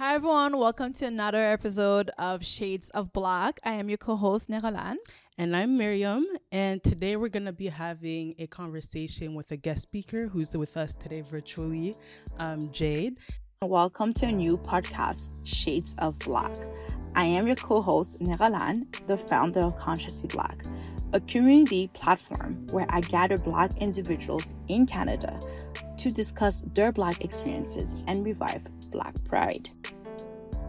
Hi everyone, welcome to another episode of Shades of Black. I am your co-host Nerolan. And I'm Miriam, and today we're going to be having a conversation with a guest speaker who's with us today virtually, um, Jade. Welcome to a new podcast, Shades of Black. I am your co host, Neralan, the founder of Consciously Black, a community platform where I gather Black individuals in Canada to discuss their Black experiences and revive Black pride.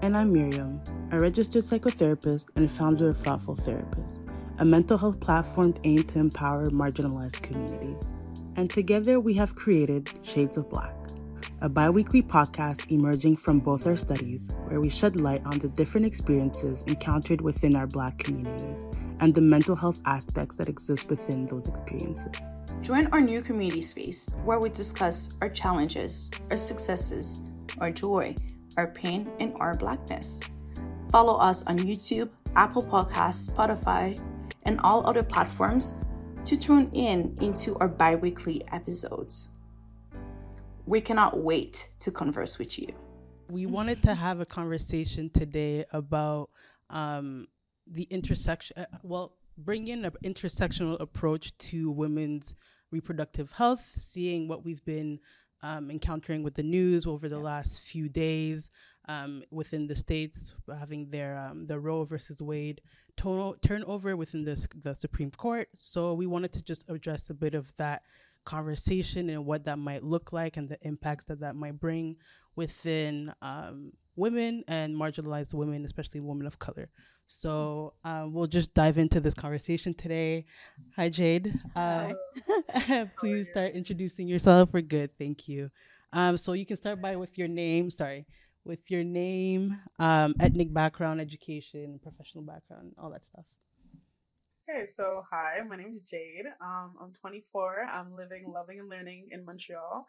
And I'm Miriam, a registered psychotherapist and founder of Thoughtful Therapist, a mental health platform aimed to empower marginalized communities. And together we have created Shades of Black a bi weekly podcast emerging from both our studies, where we shed light on the different experiences encountered within our Black communities and the mental health aspects that exist within those experiences. Join our new community space where we discuss our challenges, our successes, our joy, our pain, and our Blackness. Follow us on YouTube, Apple Podcasts, Spotify, and all other platforms to tune in into our bi weekly episodes we cannot wait to converse with you. We wanted to have a conversation today about um, the intersection, uh, well, bring in an intersectional approach to women's reproductive health, seeing what we've been um, encountering with the news over the yeah. last few days um, within the states, having their um, the Roe versus Wade turnover within the, the Supreme Court. So we wanted to just address a bit of that conversation and what that might look like and the impacts that that might bring within um, women and marginalized women, especially women of color. So um, we'll just dive into this conversation today. Hi, Jade. Uh, please start introducing yourself. We're good. Thank you. Um, so you can start by with your name. Sorry, with your name, um, ethnic background, education, professional background, all that stuff. Okay, so hi, my name is Jade. Um, I'm 24. I'm living, loving, and learning in Montreal.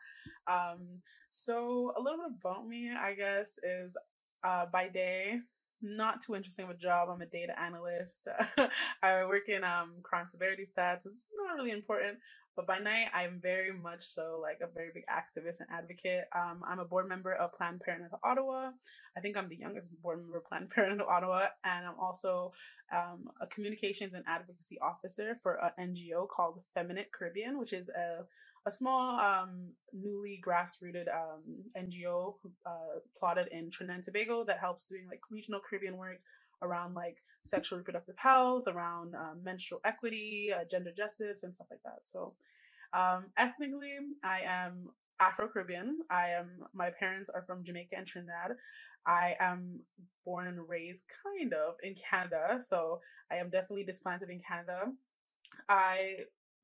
Um, so a little bit about me, I guess, is uh, by day not too interesting of a job. I'm a data analyst. I work in um, crime severity stats. It's not really important, but by night, I'm very much so like a very big activist and advocate. Um, I'm a board member of Planned Parenthood Ottawa. I think I'm the youngest board member of Planned Parenthood Ottawa, and I'm also um, a communications and advocacy officer for an NGO called Feminitt Caribbean, which is a, a small, um, newly grassrooted um, NGO uh, plotted in Trinidad and Tobago that helps doing like regional Caribbean work around like sexual reproductive health, around um, menstrual equity, uh, gender justice, and stuff like that. So, um, ethnically, I am Afro Caribbean. I am. My parents are from Jamaica and Trinidad. I am born and raised kind of in Canada, so I am definitely displanted in Canada. I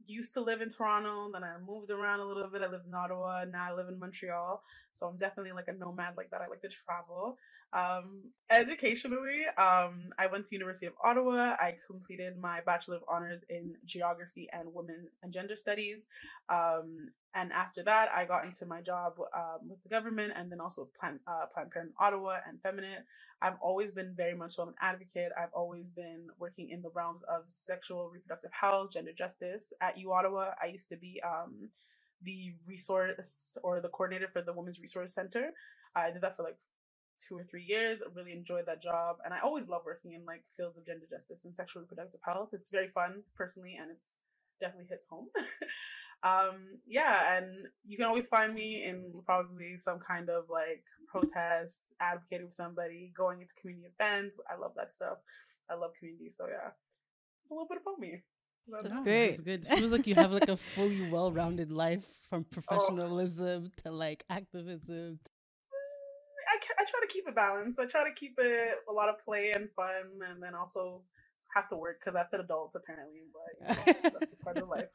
used to live in Toronto, then I moved around a little bit. I lived in Ottawa, now I live in Montreal. So I'm definitely like a nomad like that. I like to travel. Um, educationally, um, I went to University of Ottawa. I completed my Bachelor of Honors in Geography and Women and Gender Studies. Um, and after that, I got into my job um, with the government and then also Planned, uh, Planned Parenthood Ottawa and Feminitt. I've always been very much an advocate. I've always been working in the realms of sexual reproductive health, gender justice. At U Ottawa, I used to be um, the resource or the coordinator for the Women's Resource Center. I did that for like two or three years. I really enjoyed that job. And I always love working in like fields of gender justice and sexual reproductive health. It's very fun personally and it's definitely hits home. um yeah and you can always find me in probably some kind of like protest advocating for somebody going into community events i love that stuff i love community so yeah it's a little bit about me that's great. That's good. It feels like you have like a fully well-rounded life from oh. professionalism oh. to like activism. I, I try to keep it balanced. I try to keep it a lot of play and fun, and then also have to work because I have to adults apparently. But you know, that's the part of life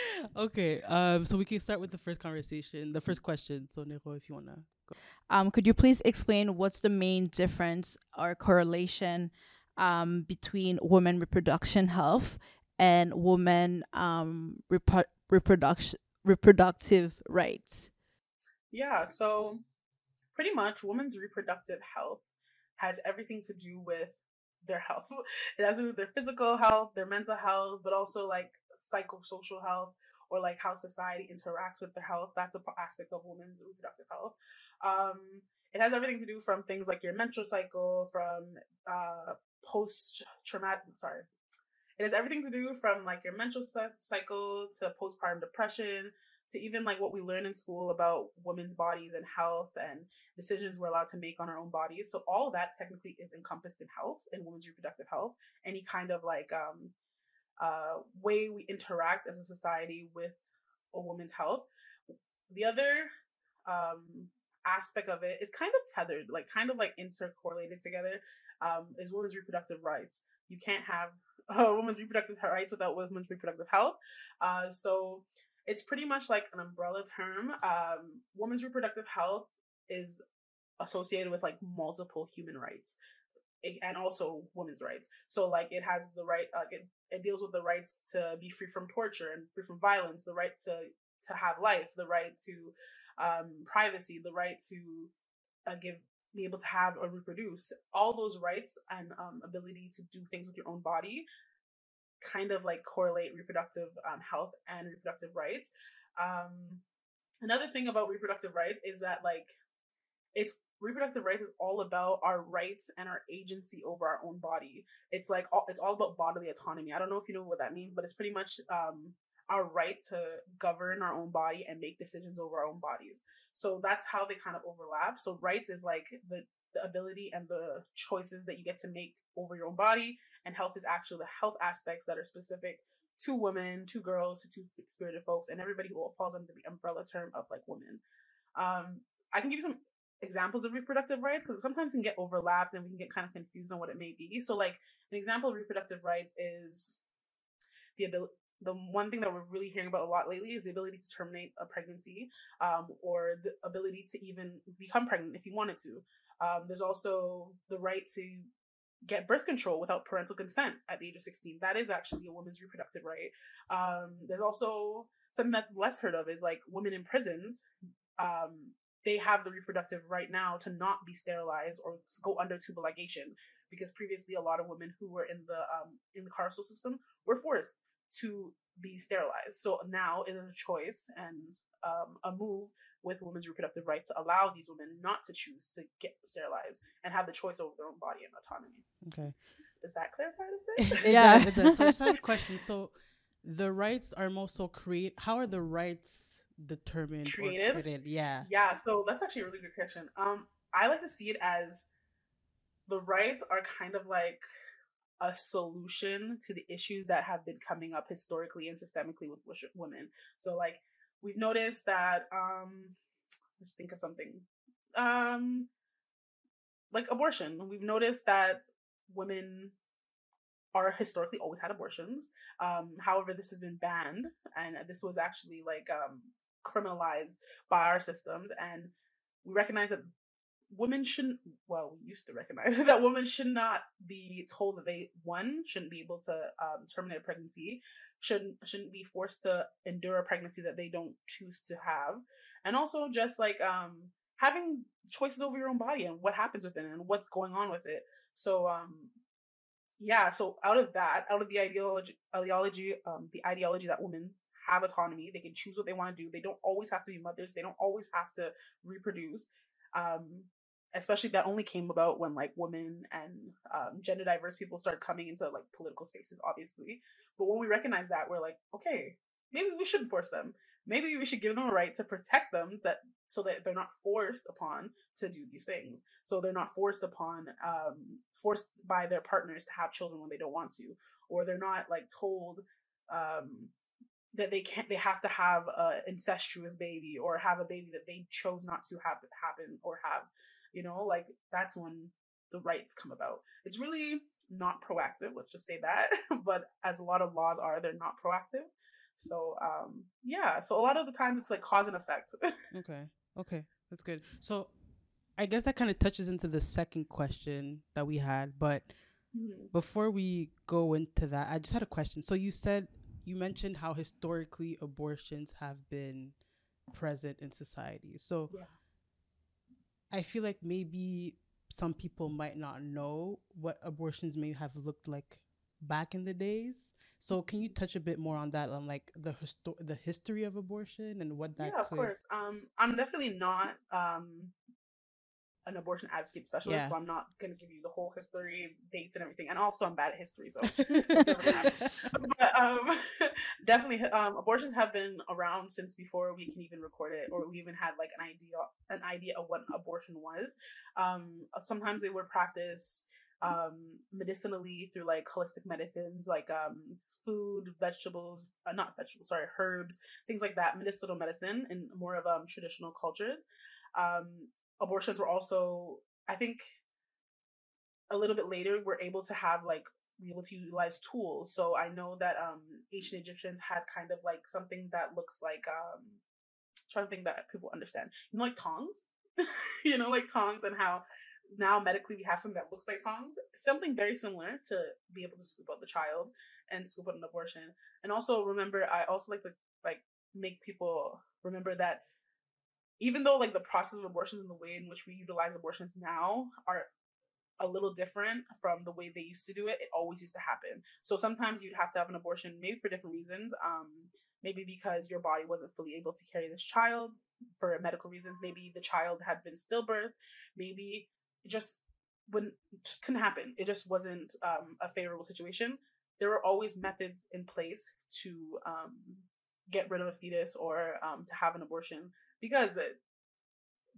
okay, um, so we can start with the first conversation, the first question. So, Nero, if you wanna go. Um, could you please explain what's the main difference or correlation um, between women reproduction health and women um, repro- reproduction reproductive rights? Yeah, so pretty much women's reproductive health has everything to do with their health. It has to do with their physical health, their mental health, but also like psychosocial health or like how society interacts with their health. That's a aspect of women's reproductive health. Um, it has everything to do from things like your menstrual cycle, from uh, post traumatic. Sorry, it has everything to do from like your menstrual cycle to postpartum depression to even like what we learn in school about women's bodies and health and decisions we're allowed to make on our own bodies. So all that technically is encompassed in health, and women's reproductive health. Any kind of like um, uh, way we interact as a society with a woman's health. The other um, aspect of it is kind of tethered, like kind of like intercorrelated together, um, is women's reproductive rights. You can't have uh, women's reproductive rights without women's reproductive health. Uh, so it's pretty much like an umbrella term. Um, women's reproductive health is associated with like multiple human rights and also women's rights. So like it has the right, like it, it deals with the rights to be free from torture and free from violence, the right to to have life, the right to um, privacy, the right to uh, give be able to have or reproduce. All those rights and um, ability to do things with your own body kind of like correlate reproductive um, health and reproductive rights. Um, another thing about reproductive rights is that like it's reproductive rights is all about our rights and our agency over our own body. It's like all, it's all about bodily autonomy. I don't know if you know what that means, but it's pretty much um, our right to govern our own body and make decisions over our own bodies. So that's how they kind of overlap. So rights is like the the ability and the choices that you get to make over your own body. And health is actually the health aspects that are specific to women to girls to two spirited folks and everybody who falls under the umbrella term of like women. Um i can give you some examples of reproductive rights because sometimes can get overlapped and we can get kind of confused on what it may be. So like an example of reproductive rights is the ability the one thing that we're really hearing about a lot lately is the ability to terminate a pregnancy um, or the ability to even become pregnant if you wanted to. Um, there's also the right to get birth control without parental consent at the age of 16. That is actually a woman's reproductive right. Um, there's also something that's less heard of is like women in prisons. Um, they have the reproductive right now to not be sterilized or go under tubal ligation because previously a lot of women who were in the um, in the carceral system were forced to be sterilized. So now it is a choice and um, a move with women's reproductive rights to allow these women not to choose to get sterilized and have the choice over their own body and autonomy. Okay. Is that clarify a bit? yeah. It does. So I just have a question. So the rights are more so create. How are the rights determined? Created? created? Yeah. Yeah. So that's actually a really good question. Um, I like to see it as the rights are kind of like a solution to the issues that have been coming up historically and systemically with women. So like we've noticed that um let's think of something. Um like abortion. We've noticed that women are historically always had abortions. Um, however, this has been banned, and this was actually like um, criminalized by our systems. And we recognize that women shouldn't well we used to recognize that women should not be told that they one shouldn't be able to um, terminate a pregnancy shouldn't shouldn't be forced to endure a pregnancy that they don't choose to have and also just like um having choices over your own body and what happens with it and what's going on with it. So um yeah so out of that out of the ideology ideology um the ideology that women have autonomy they can choose what they want to do they don't always have to be mothers they don't always have to reproduce um especially that only came about when like women and um, gender diverse people start coming into like political spaces obviously. But when we recognize that we're like okay maybe we shouldn't force them. Maybe we should give them a right to protect them that so that they're not forced upon to do these things. So they're not forced upon um forced by their partners to have children when they don't want to or they're not like told um that they can't they have to have an incestuous baby or have a baby that they chose not to have happen or have you know like that's when the rights come about. It's really not proactive let's just say that but as a lot of laws are they're not proactive. So um yeah so a lot of the times it's like cause and effect. Okay okay that's good. So i guess that kind of touches into the second question that we had but mm-hmm. before we go into that i just had a question. So you said you mentioned how historically abortions have been present in society. So yeah I feel like maybe some people might not know what abortions may have looked like back in the days. So can you touch a bit more on that, on like the histo- the history of abortion and what that? Yeah, of course. Um, I'm definitely not um an abortion advocate specialist, Yeah. so I'm not gonna give you the whole history, dates, and everything. And also, I'm bad at history, so. but um, definitely, um, abortions have been around since before we can even record it, or we even had like an idea, an idea of what abortion was. Um, sometimes they were practiced um medicinally through like holistic medicines like um food vegetables uh, not vegetables sorry herbs things like that medicinal medicine in more of um traditional cultures um abortions were also i think a little bit later we're able to have like be able to utilize tools. So i know that um ancient egyptians had kind of like something that looks like um trying to think that people understand. You know like tongs? You know like tongs and how now medically we have something that looks like tongs? Something very similar to be able to scoop out the child and scoop out an abortion. And also remember i also like to like make people remember that even though like the process of abortions and the way in which we utilize abortions now are a little different from the way they used to do it it always used to happen. So sometimes you'd have to have an abortion maybe for different reasons um maybe because your body wasn't fully able to carry this child for medical reasons maybe the child had been stillbirth maybe it just wouldn't just couldn't happen. It just wasn't um, a favorable situation. There were always methods in place to um, get rid of a fetus or um, to have an abortion because it,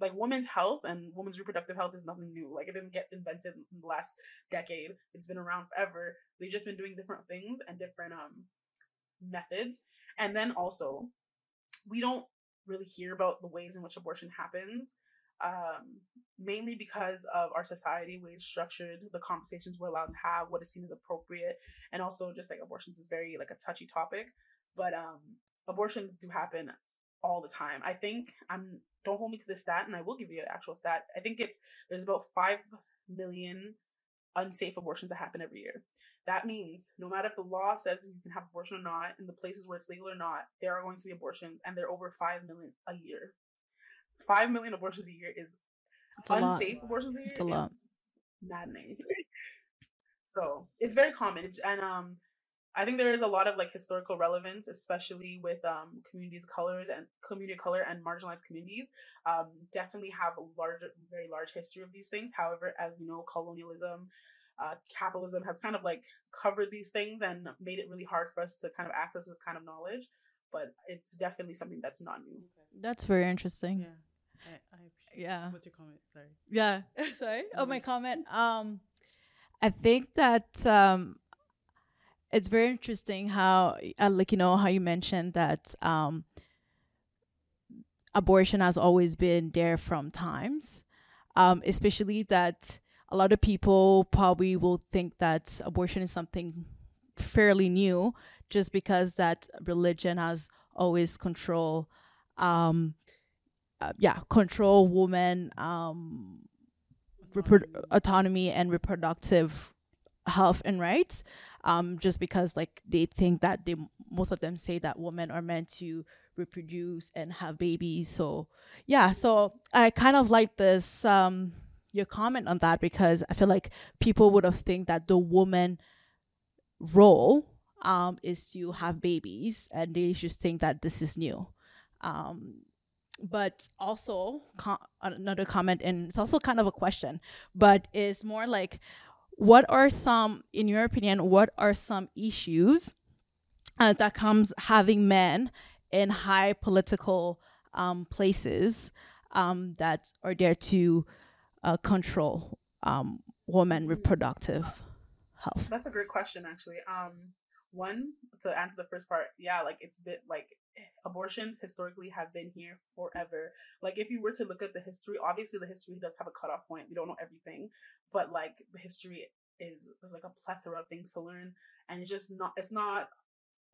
like women's health and women's reproductive health is nothing new. Like it didn't get invented in the last decade. It's been around forever. We've just been doing different things and different um methods. And then also we don't really hear about the ways in which abortion happens um, mainly because of our society, way it's structured, the conversations we're allowed to have, what is seen as appropriate, and also just like abortions is very like a touchy topic. But um, abortions do happen all the time. I think I'm don't hold me to the stat, and I will give you an actual stat. I think it's there's about five million unsafe abortions that happen every year. That means no matter if the law says you can have abortion or not, in the places where it's legal or not, there are going to be abortions, and they're over five million a year. Five million abortions a year is It's unsafe abortions a year It's a lot. is maddening. so it's very common. It's and um I think there is a lot of like historical relevance, especially with um communities colors and community color and marginalized communities. Um definitely have a large very large history of these things. However, as you know, colonialism uh, capitalism has kind of like covered these things and made it really hard for us to kind of access this kind of knowledge. But it's definitely something that's not new. That's very interesting. Yeah. I, I appreciate Yeah. What's your comment? Sorry. Yeah. Sorry. Oh, my comment. Um, I think that um, it's very interesting how, uh, like you know, how you mentioned that um, abortion has always been there from times, um, especially that a lot of people probably will think that abortion is something fairly new, just because that religion has always control um uh, yeah control women um reprodu- autonomy and reproductive health and rights um just because like they think that they most of them say that women are meant to reproduce and have babies. So yeah so i kind of like this um your comment on that because i feel like people would have think that the woman role um is to have babies and they just think that this is new. Um but also co- another comment and it's also kind of a question but it's more like what are some in your opinion what are some issues uh, that comes having men in high political um, places um, that are there to uh, control um, women reproductive health That's a great question, actually. Um, one to answer the first part, yeah, like it's been like abortions historically have been here forever. Like if you were to look at the history, obviously the history does have a cutoff point. We don't know everything, but like the history is there's like a plethora of things to learn, and it's just not. It's not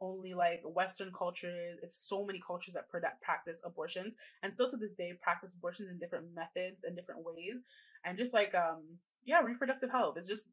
only like Western cultures. It's so many cultures that pra- practice abortions, and still to this day practice abortions in different methods and different ways, and just like um yeah, reproductive health is just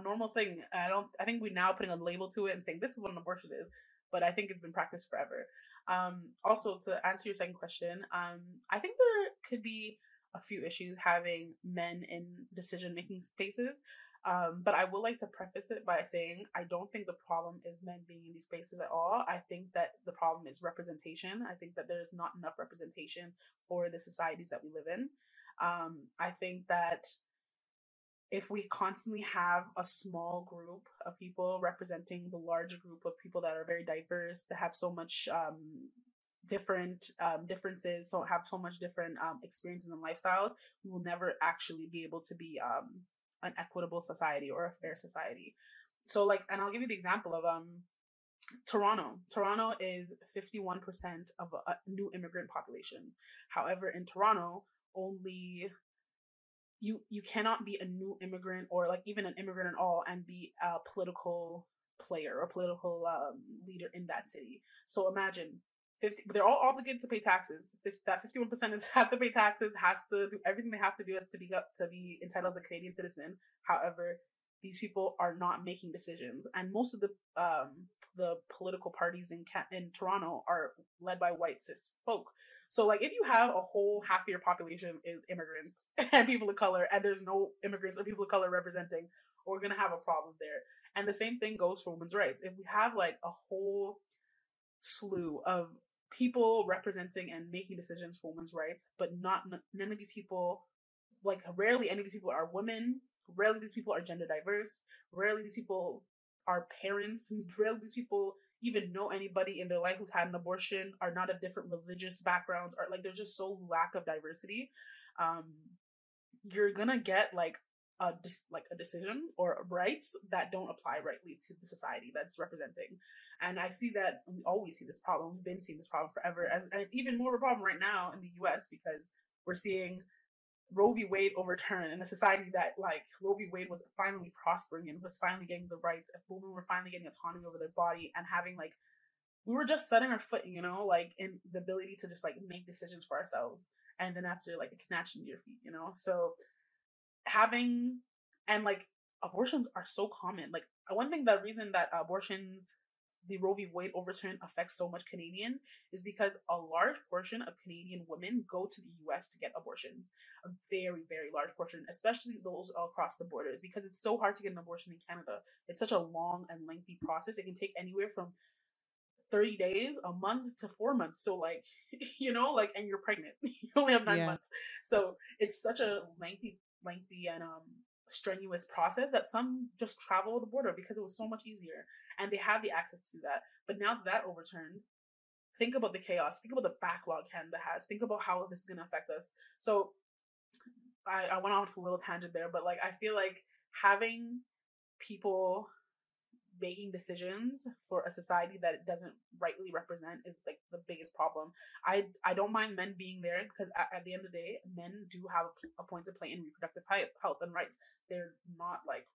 a normal thing. I don't. I think we're now putting a label to it and saying this is what an abortion is, but I think it's been practiced forever. Um, also, to answer your second question, um, I think there could be a few issues having men in decision making spaces. Um, but I would like to preface it by saying I don't think the problem is men being in these spaces at all. I think that the problem is representation. I think that there's not enough representation for the societies that we live in. Um, I think that if we constantly have a small group of people representing the large group of people that are very diverse, that have so much um, different um, differences, so have so much different um, experiences and lifestyles, we will never actually be able to be um, an equitable society or a fair society. So, like, and I'll give you the example of um, Toronto. Toronto is 51% of a, a new immigrant population. However, in Toronto, only you you cannot be a new immigrant or like even an immigrant at all and be a political player or political um, leader in that city. So imagine 50 they're all obligated to pay taxes 50, that 51% is has to pay taxes has to do everything they have to do to be to be entitled as a canadian citizen however these people are not making decisions. And most of the um the political parties in in toronto are led by white cis folk. So like if you have a whole half of your population is immigrants and people of color and there's no immigrants or people of color representing we're gonna have a problem there. And the same thing goes for women's rights. If we have like a whole slew of people representing and making decisions for women's rights, but not none of these people, like rarely any of these people are women. Rarely these people are gender diverse. Rarely these people are parents. Rarely these people even know anybody in their life who's had an abortion. Are not of different religious backgrounds. Or like there's just so lack of diversity. Um, you're gonna get like a like a decision or rights that don't apply rightly to the society that's representing. And I see that we always see this problem. We've been seeing this problem forever, as and it's even more of a problem right now in the U.S. because we're seeing Roe v. Wade overturned in a society that like Roe v. Wade was finally prospering and was finally getting the rights. If women were finally getting autonomy over their body and having like we were just setting our foot, you know, like in the ability to just like make decisions for ourselves. And then after like it's snatched into your feet, you know? So having and like abortions are so common. Like one thing, the reason that abortions, the Roe v. Wade overturn affects so much Canadians is because a large portion of Canadian women go to the U.S. to get abortions. A very, very large portion, especially those across the borders, because it's so hard to get an abortion in Canada. It's such a long and lengthy process. It can take anywhere from 30 days, a month to four months. So like, you know, like, and you're pregnant. you only have nine yeah. months. So it's such a lengthy lengthy and um strenuous process that some just travel the border because it was so much easier and they have the access to that. But now that, that overturned, think about the chaos, think about the backlog Canada has, think about how this is going to affect us. So I, I went off a little tangent there, but like I feel like having people making decisions for a society that it doesn't rightly represent is like the biggest problem. I I don't mind men being there because at, at the end of the day, men do have a, a point to play in reproductive health and rights. They're not like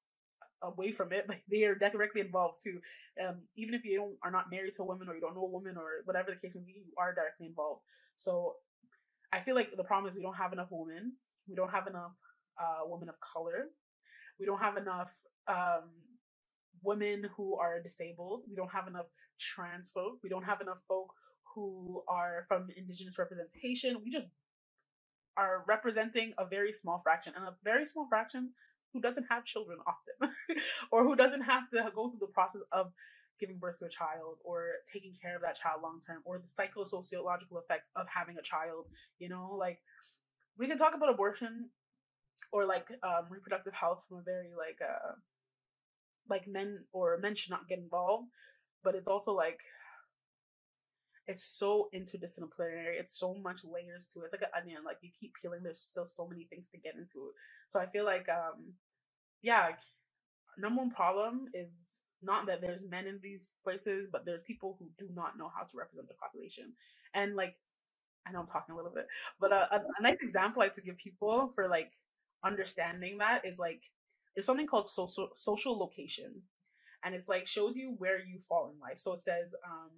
away from it but they are directly involved too um even if you don't are not married to a woman or you don't know a woman or whatever the case may be you are directly involved so i feel like the problem is we don't have enough women we don't have enough uh women of color we don't have enough um women who are disabled. We don't have enough trans folk. We don't have enough folk who are from indigenous representation. We just are representing a very small fraction and a very small fraction who doesn't have children often or who doesn't have to go through the process of giving birth to a child or taking care of that child long term or the psychosociological effects of having a child you know like we can talk about abortion or like um, reproductive health from a very like uh, like men or men should not get involved but it's also like it's so interdisciplinary it's so much layers to it it's like an onion like you keep peeling there's still so many things to get into so i feel like um yeah number one problem is not that there's men in these places but there's people who do not know how to represent the population. And like i know i'm talking a little bit but uh, a, a nice example i like to give people for like understanding that is like there's something called social social location. And it's like shows you where you fall in life. So it says um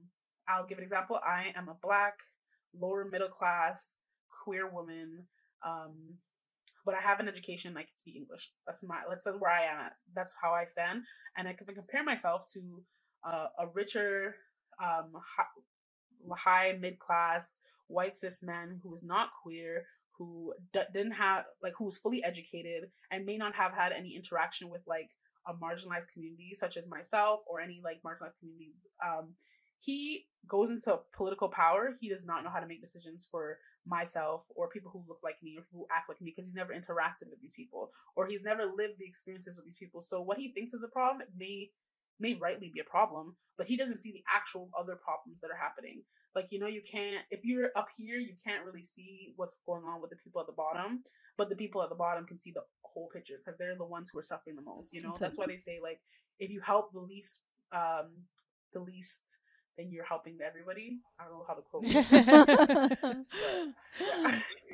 i'll give an example. I am a black lower middle class queer woman um but i have an education i can speak english. That's my that's where i am at. That's how i stand. And i can compare myself to uh, a richer um high, mid class white cis man who is not queer who d- didn't have like who was fully educated and may not have had any interaction with like a marginalized community such as myself or any like marginalized communities um he goes into political power, he does not know how to make decisions for myself or people who look like me or who act like me because he's never interacted with these people or he's never lived the experiences with these people. So what he thinks is a problem may may rightly be a problem, but he doesn't see the actual other problems that are happening. Like, you know, you can't, if you're up here, you can't really see what's going on with the people at the bottom, but the people at the bottom can see the whole picture because they're the ones who are suffering the most, you know? That's why they say, like, if you help the least, um, the least then you're helping everybody. I don't know how the quote.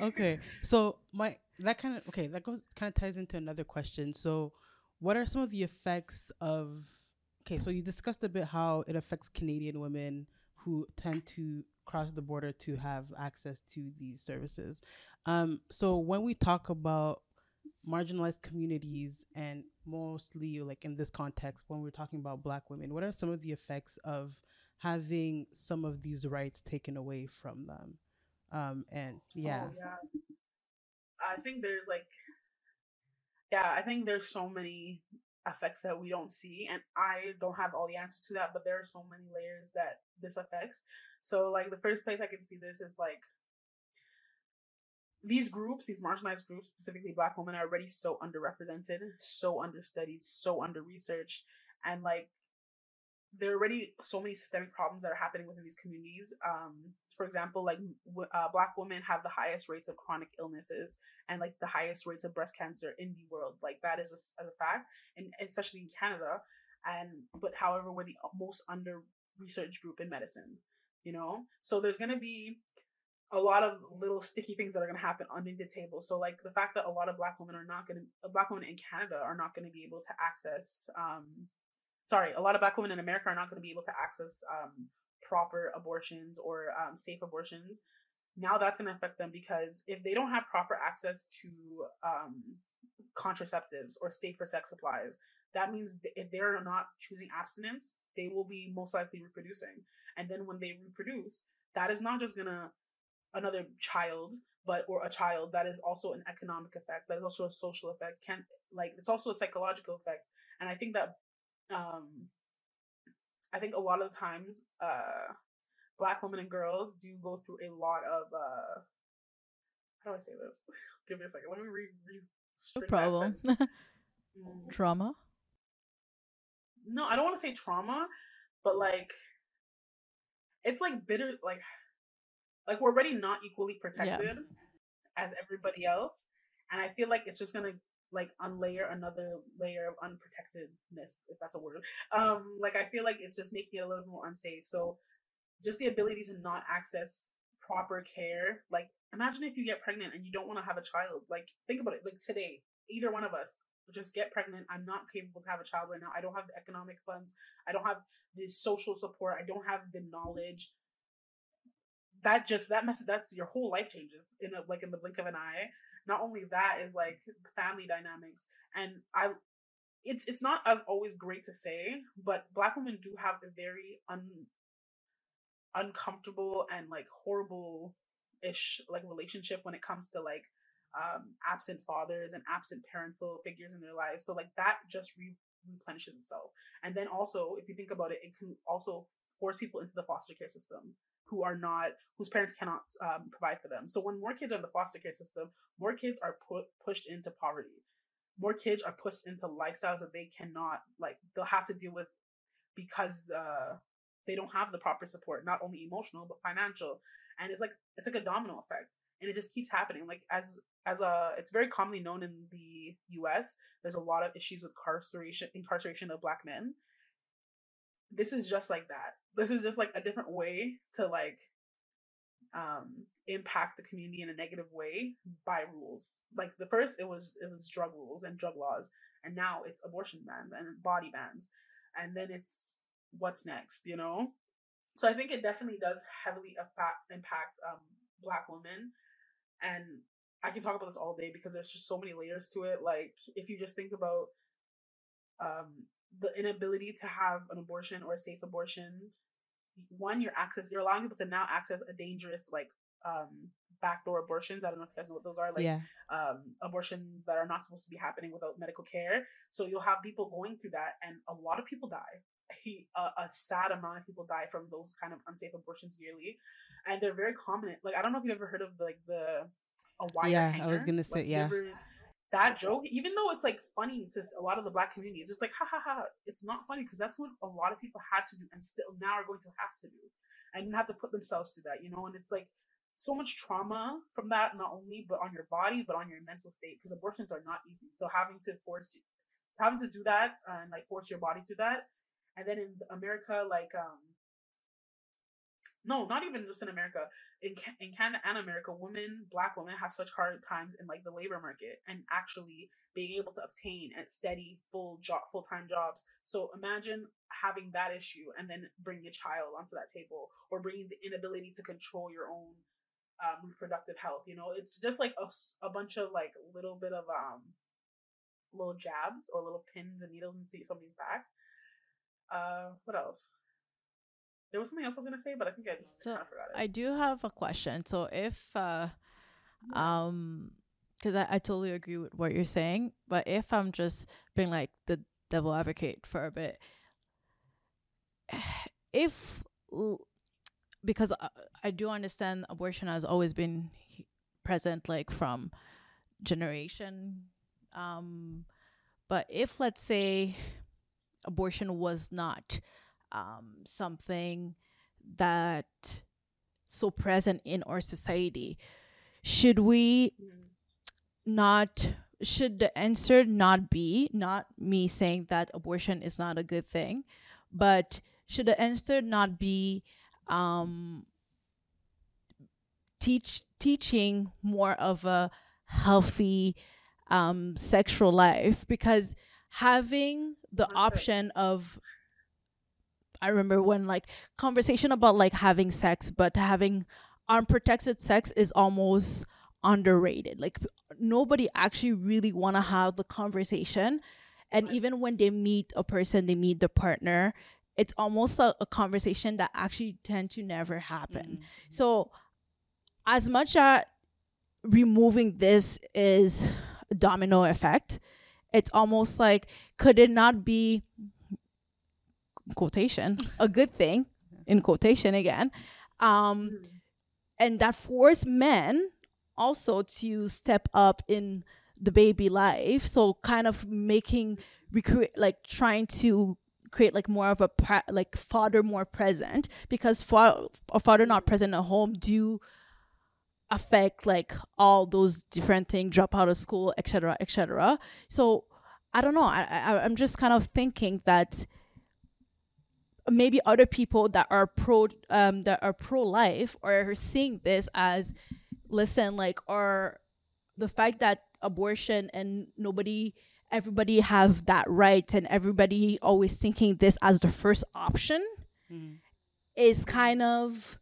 Okay, so my that kind of okay that goes kind of ties into another question. So, what are some of the effects of okay? So you discussed a bit how it affects Canadian women who tend to cross the border to have access to these services. Um, so when we talk about marginalized communities and mostly like in this context when we're talking about black women what are some of the effects of having some of these rights taken away from them. Um, and yeah. Oh, yeah. I think there's like, yeah, I think there's so many effects that we don't see, and I don't have all the answers to that, but there are so many layers that this affects. So, like, the first place I can see this is like these groups, these marginalized groups, specifically Black women, are already so underrepresented, so understudied, so under researched, and like there are already so many systemic problems that are happening within these communities. Um, for example, like uh, Black women have the highest rates of chronic illnesses and like the highest rates of breast cancer in the world. Like that is a, a fact, and especially in Canada. And but however, we're the most under research group in medicine. You know, so there's gonna be a lot of little sticky things that are going to happen under the table. So, like the fact that a lot of Black women are not going to, Black women in Canada are not going to be able to access um, sorry, a lot of black women in America are not going to be able to access um, proper abortions or um, safe abortions. Now that's going to affect them because if they don't have proper access to um, contraceptives or safer sex supplies, that means if they're not choosing abstinence, they will be most likely reproducing. And then when they reproduce, that is not just going to another child but or a child that is also an economic effect that is also a social effect can like it's also a psychological effect and i think that um, I think a lot of the times, uh, black women and girls do go through a lot of, uh, how do I say this? Give me a second. Let me read. Re- no problem. Mm. trauma? No, I don't want to say trauma, but like, it's like bitter, like, like we're already not equally protected yeah. as everybody else. And I feel like it's just gonna like unlayer another layer of unprotectedness, if that's a word. Um, like I feel like it's just making it a little more unsafe. So just the ability to not access proper care. Like imagine if you get pregnant and you don't want to have a child. Like think about it. Like today, either one of us just get pregnant. I'm not capable to have a child right now. I don't have the economic funds. I don't have the social support. I don't have the knowledge. That just that mess that's your whole life changes in a, like in the blink of an eye. Not only that is like family dynamics and i it's it's not as always great to say but black women do have a very un uncomfortable and like horrible ish like relationship when it comes to like um absent fathers and absent parental figures in their lives. So like that just re- replenishes itself. And then also if you think about it it can also force people into the foster care system who are not whose parents cannot um, provide for them. So when more kids are in the foster care system, more kids are put pushed into poverty. More kids are pushed into lifestyles that they cannot like. They'll have to deal with because uh, they don't have the proper support, not only emotional but financial. And it's like it's like a domino effect, and it just keeps happening. Like as as a, it's very commonly known in the U.S. There's a lot of issues with incarceration incarceration of Black men. This is just like that this is just like a different way to like um impact the community in a negative way by rules. Like the first it was it was drug rules and drug laws and now it's abortion bans and body bans. And then it's what's next, you know? So I think it definitely does heavily affect impact um black women and I can talk about this all day because there's just so many layers to it. Like if you just think about um the inability to have an abortion or a safe abortion one you're access you're allowing people to now access a dangerous like um backdoor abortions. I don't know if you guys know what those are, like yeah. um abortions that are not supposed to be happening without medical care. So you'll have people going through that and a lot of people die. he uh, a sad amount of people die from those kind of unsafe abortions yearly, and they're very common. Like I don't know if you've ever heard of like the a wire. Yeah, hanger. I was gonna say Like, yeah. ever- that joke, even though it's like funny to a lot of the black community, it's just like ha ha ha. It's not funny because that's what a lot of people had to do and still now are going to have to do, and have to put themselves through that, you know. And it's like so much trauma from that, not only but on your body but on your mental state because abortions are not easy. So having to force having to do that and like force your body through that, and then in America, like um. No, not even just in America. In in Canada and America, women, black women, have such hard times in like the labor market and actually being able to obtain and steady full job, full time jobs. So imagine having that issue and then bringing a child onto that table, or bringing the inability to control your own um, reproductive health. You know, it's just like a, a bunch of like little bit of um little jabs or little pins and needles into somebody's back. Uh, what else? There was something else I was gonna say, but I think I, So, of forgot it. I do have a question. So if uh um because I, I totally agree with what you're saying, but if I'm just being like the devil advocate for a bit, if because I, I do understand abortion has always been present like from generation um but if let's say abortion was not um something that so present in our society. Should we not should the answer not be not me saying that abortion is not a good thing but should the answer not be um teach teaching more of a healthy um sexual life? Because having the option of I remember when like conversation about like having sex, but having unprotected sex is almost underrated. Like nobody actually really want to have the conversation, and Right. even when they meet a person, they meet the partner. It's almost a, a conversation that actually tend to never happen. Mhm. So, as much as removing this is a domino effect, it's almost like could it not be quotation a good thing in quotation again, um, Mhm. and that force men also to step up in the baby life. So kind of making recreate like trying to create like more of a like father more present because fa- a father not present at home do affect like all those different things drop out of school etc etc so i don't know I, I i'm just kind of thinking that maybe other people that are pro um that are pro life are seeing this as listen like or the fact that abortion and nobody everybody have that right and everybody always thinking this as the first option Mhm. is kind of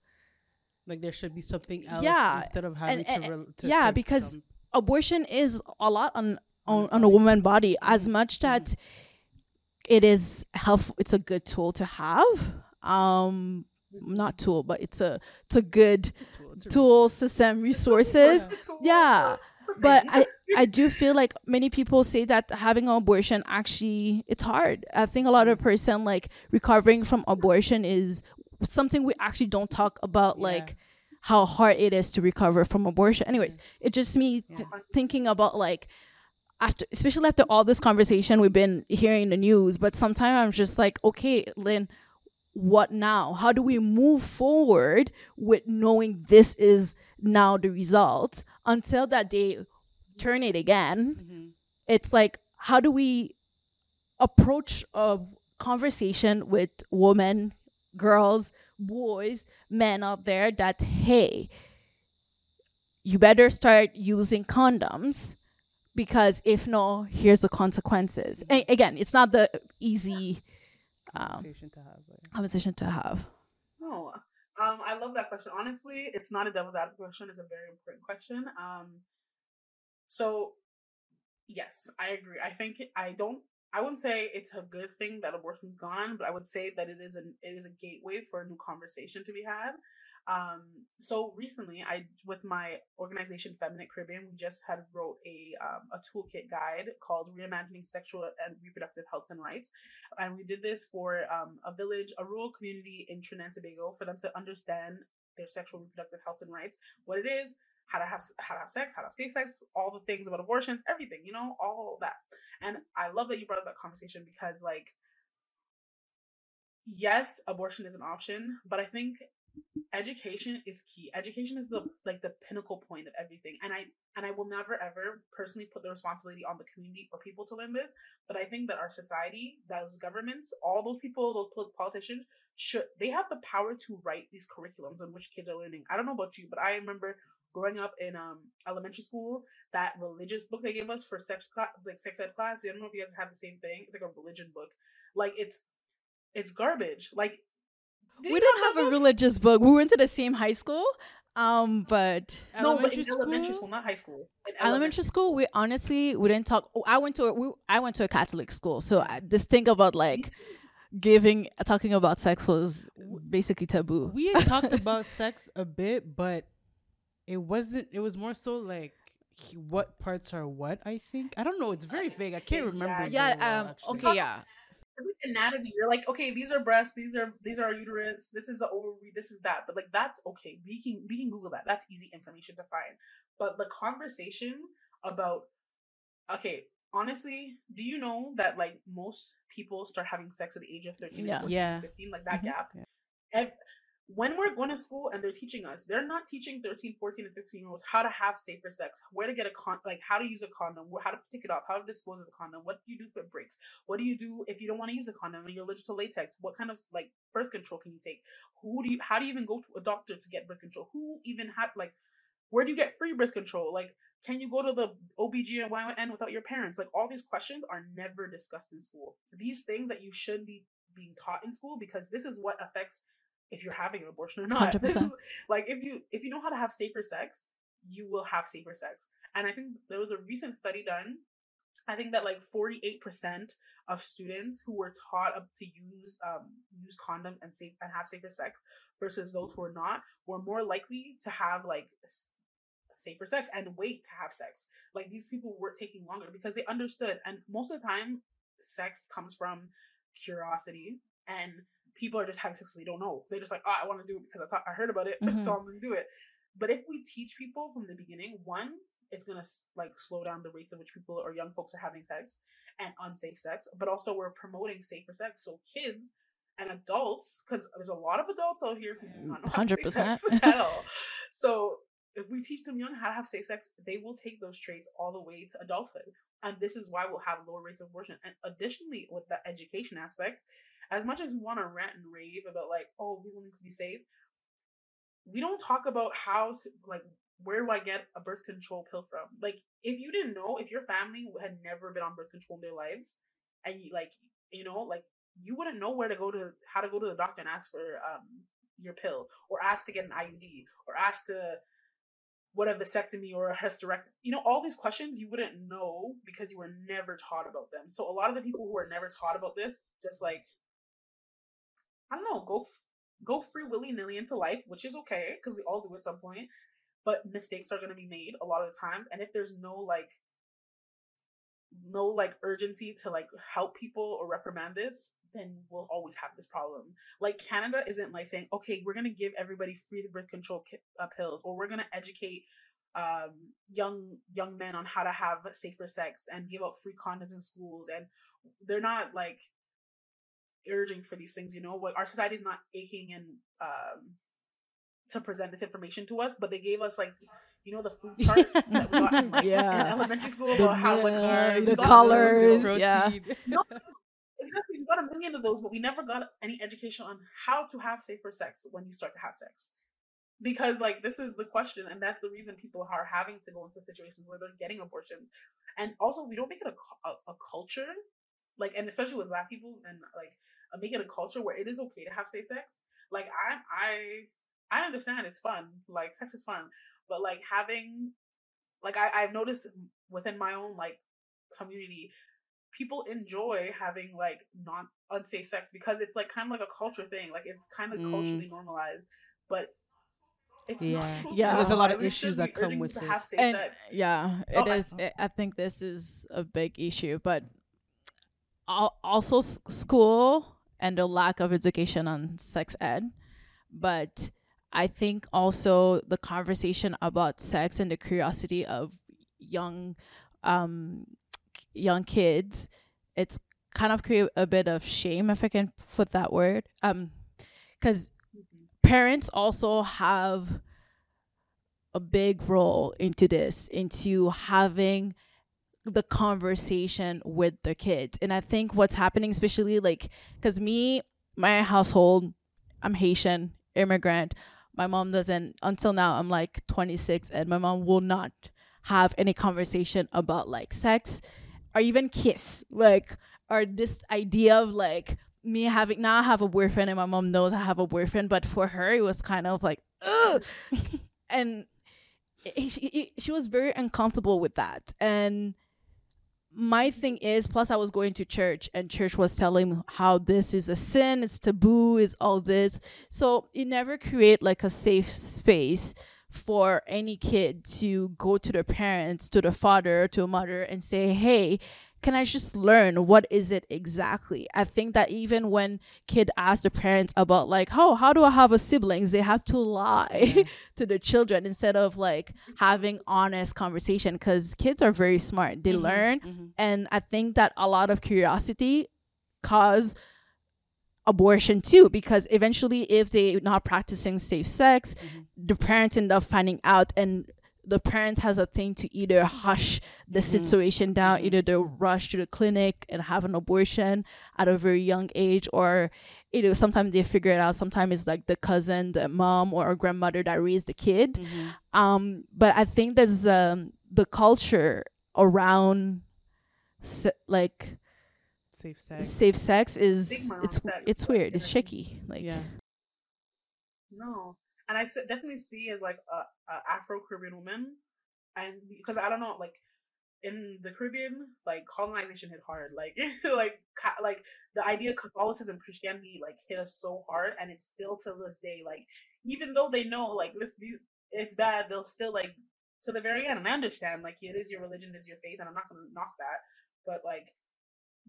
Like there should be something else Yeah, instead of having and- to, rel- to yeah, to because abortion is a lot on on, on a woman body as much that it is helpful it's a good tool to have um not tool but it's a it's a good It's a tool, a tool system resources tool, yeah, it's a- it's a but. I, I do feel like many people say that having an abortion actually it's hard. I think a lot of person like recovering from abortion is something we actually don't talk about Yeah. like how hard it is to recover from abortion. Anyways, it's just me th- Yeah. thinking about like after especially after all this conversation we've been hearing the news, but sometimes I'm just like, okay, Lynn, what now? How do we move forward with knowing this is now the result until that day turn it again? Mhm. It's like, how do we approach a conversation with women, girls, boys, men out there that, hey, you better start using condoms because if no, here's the consequences. A- again, it's not the easy um, Conversation to have. but- conversation to have. No. Um, I love that question. Honestly, it's not a devil's advocate question. It's a very important question. Um, so yes, I agree. I think I don't I wouldn't say it's a good thing that abortion's gone, but I would say that it is an it is a gateway for a new conversation to be had. Um, so recently, I with my organization Feminitt Caribbean, we just had wrote a um, a toolkit guide called Reimagining Sexual and Reproductive Health and Rights, and we did this for um, a village, a rural community in Trinidad and Tobago, for them to understand their sexual reproductive health and rights, what it is, how to have how to have sex, how to safe sex, all the things about abortions, everything, you know, all that. And I love that you brought up that conversation because like yes, abortion is an option, but I think education is key. Education is the like the pinnacle point of everything. And I and I will never ever personally put the responsibility on the community or people to learn this, but I think that our society, those governments, all those people, those politicians should they have the power to write these curriculums on which kids are learning. I don't know about you, but I remember growing up in um elementary school, that religious book they gave us for sex class, like sex ed class. I don't know if you guys have the same thing. It's like a religion book. Like it's it's garbage. Like we didn't have a religious book. We went to the same high school. Um, but no, but in school? elementary school, not high school. Elementary. elementary school, we honestly we didn't talk. I went to a, we, I went to a Catholic school, so I, this thing about like giving talking about sex was basically taboo. We had talked about sex a bit, but it wasn't. It was more so like what parts are what. I think I don't know. It's very vague. I can't exactly. remember. Yeah. Well, um. Okay. Yeah anatomy. You're like, okay, these are breasts, these are these are uterus, this is the ovary, this is that. But like that's okay. We can we can Google that. That's easy information to find. But the conversations about okay, honestly, do you know that like most people start having sex at the age of 13, yeah. 14, yeah. 15, like that mm-hmm. gap? Yeah when we're going to school and they're teaching us, they're not teaching 13, 14, and 15 year olds how to have safer sex, where to get a con, like how to use a condom, how to take it off, how to dispose of the condom, what do you do for breaks, what do you do if you don't want to use a condom and you're allergic to latex, what kind of like birth control can you take, who do you, how do you even go to a doctor to get birth control, who even had like, where do you get free birth control, like can you go to the OBGYN without your parents, like all these questions are never discussed in school. These things that you should be being taught in school because this is what affects if you're having an abortion or not. Is, like if you if you know how to have safer sex, you will have safer sex. And I think there was a recent study done. I think that like 48% of students who were taught to use um, use condoms and safe and have safer sex versus those who are not were more likely to have like safer sex and wait to have sex. Like these people were taking longer because they understood. And most of the time, sex comes from curiosity and people are just having sex they don't know. They're just like, oh, I want to do it because I thought I heard about it, mm-hmm. so I'm gonna do it. But if we teach people from the beginning, one, it's gonna like slow down the rates at which people or young folks are having sex and unsafe sex. But also, we're promoting safer sex, so kids and adults, because there's a lot of adults out here who do not know 100%. to sex at all. So if we teach them young how to have safe sex, they will take those traits all the way to adulthood. And this is why we'll have lower rates of abortion. And additionally, with the education aspect, as much as we want to rant and rave about like, oh, people need to be safe, we don't talk about how like where do I get a birth control pill from? Like, if you didn't know, if your family had never been on birth control in their lives, and you like, you know, like you wouldn't know where to go to how to go to the doctor and ask for um your pill, or ask to get an IUD, or ask to what a vasectomy or a hysterectomy, you know, all these questions you wouldn't know because you were never taught about them. So a lot of the people who are never taught about this, just like I don't know, go go free willy nilly into life, which is okay because we all do at some point. But mistakes are going to be made a lot of the times, and if there's no like no like urgency to like help people or reprimand this, then we'll always have this problem. Like Canada isn't like saying, okay, we're gonna give everybody free birth control ki- uh, pills, or we're gonna educate um, young young men on how to have safer sex and give out free condoms in schools, and they're not like urging for these things. You know, what our society is not aching and um, to present this information to us, but they gave us like you know the food chart that we got in, like, yeah. in elementary school about the, how like uh, the colors, the, the yeah. No, exactly. We got a million of those, but we never got any education on how to have safer sex when you start to have sex. Because like this is the question, and that's the reason people are having to go into situations where they're getting abortions, and also we don't make it a, a, a culture like and especially with black people and like uh, make it a culture where it is okay to have safe sex like i i i understand it's fun like sex is fun but like having like i i've noticed within my own like community people enjoy having like non unsafe sex because it's like kind of like a culture thing. Like it's kind of Mm. culturally normalized, but it's Yeah. not. Yeah. There's a lot of issues that come with people it. to have safe and sex. yeah, it Oh, I- is. I, I think this is a big issue, but al- also school and the lack of education on sex ed. But I think also the conversation about sex and the curiosity of young, um, young kids, it's kind of create a bit of shame, if I can put that word. Um, because parents also have a big role into this, into having the conversation with the kids. And I think what's happening, especially like, because me, my household, I'm Haitian, immigrant. My mom doesn't, until now, I'm like 26, and my mom will not have any conversation about like sex or even kiss. Like, or this idea of like me having, now I have a boyfriend, and my mom knows I have a boyfriend, but for her, it was kind of like, ugh. and eh, she, eh, she was very uncomfortable with that. And my thing is plus i was going to church and church was telling how this is a sin it's taboo is all this. So it never create like a safe space for any kid to go to their parents to the father to a mother and say hey can i just learn what is it exactly? I think that even when kid ask the parents about like oh how do i have a siblings? they have to lie to the children instead of like having honest conversation because kids are very smart. They Mhm, learn. Mhm. and i think that a lot of curiosity cause abortion too because eventually if they're not practicing safe sex Mhm. the parents end up finding out and the parents has a thing to either hush the Mhm. situation down Mhm. either they rush to the clinic and have an abortion at a very young age or you know sometimes they figure it out sometimes it's like the cousin the mom or a grandmother that raised the kid Mhm. um but i think there's um the culture around se- like Safe sex. safe sex is Stigma it's sex, it's like, weird it's shaky like yeah. No, and I definitely see as like a, a Afro Caribbean woman, and because I don't know, like in the Caribbean, like colonization hit hard, like like ca- like the idea of Catholicism, Christianity, like hit us so hard, and it's still to this day, like even though they know like this, it's bad, they'll still like to the very end, and I understand like it is your religion, it is your faith, and I'm not gonna knock that, but like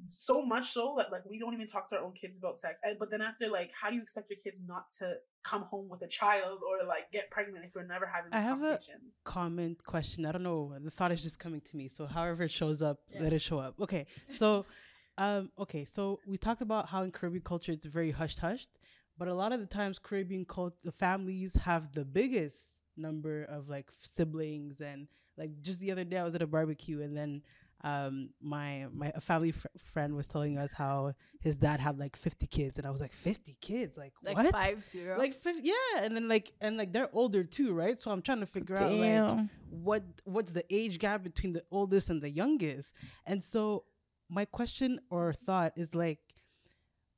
so much so that like we don't even talk to our own kids about sex. And, but then after like, how do you expect your kids not to come home with a child or like get pregnant if we're never having I this have a- comment question. I don't know. The thought is just coming to me. So however it shows up, Yeah. let it show up. Okay. So um okay, so we talked about how in Caribbean culture it's very hushed hushed, but a lot of the times Caribbean cult the families have the biggest number of like siblings and like just the other day I was at a barbecue and then um my my family fr- friend was telling us how his dad had like 50 kids and I was like 50 kids? Like, like what? five zero? Like fif- yeah and then like and like they're older too right? So i'm trying to figure out like what what's the age gap between the oldest and the youngest? And so my question or thought is like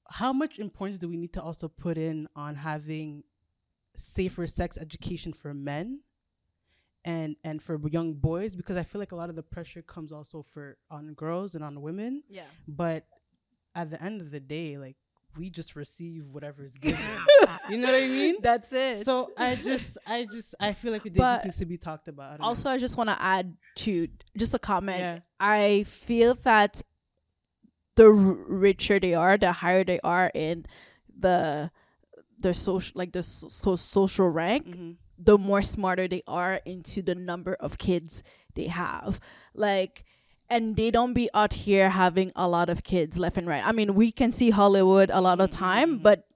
how much importance do we need to also put in on having safer sex education for men and and for young boys because i feel like a lot of the pressure comes also for on girls and on women. Yeah. But at the end of the day like we just receive whatever is given. You know what i mean? That's it. So I just, I just, I feel like it just needs to be talked about. I also i just want to add to just a comment. Yeah. i feel that the richer they are the higher they are in the the social like the so- social rank know. The more smarter they are into the number of kids they have like and they don't be out here having a lot of kids left and right i mean we can see hollywood a lot of time mhm. but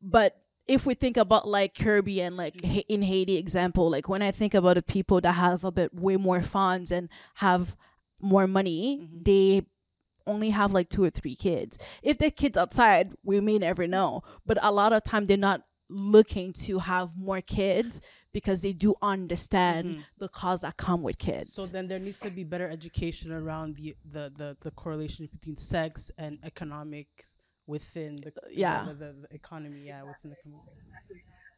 but if we think about like caribbean like in haiti example like when i think about the people that have a bit way more funds and have more money Mhm. they only have like two or three kids if they're kids outside we may never know but a lot of time they're not looking to have more kids because they do understand Mhm. the cause that come with kids So then there needs to be better education around the the the, the correlation between sex and economics within the the- yeah. the, the, the economy. Yeah, within the community.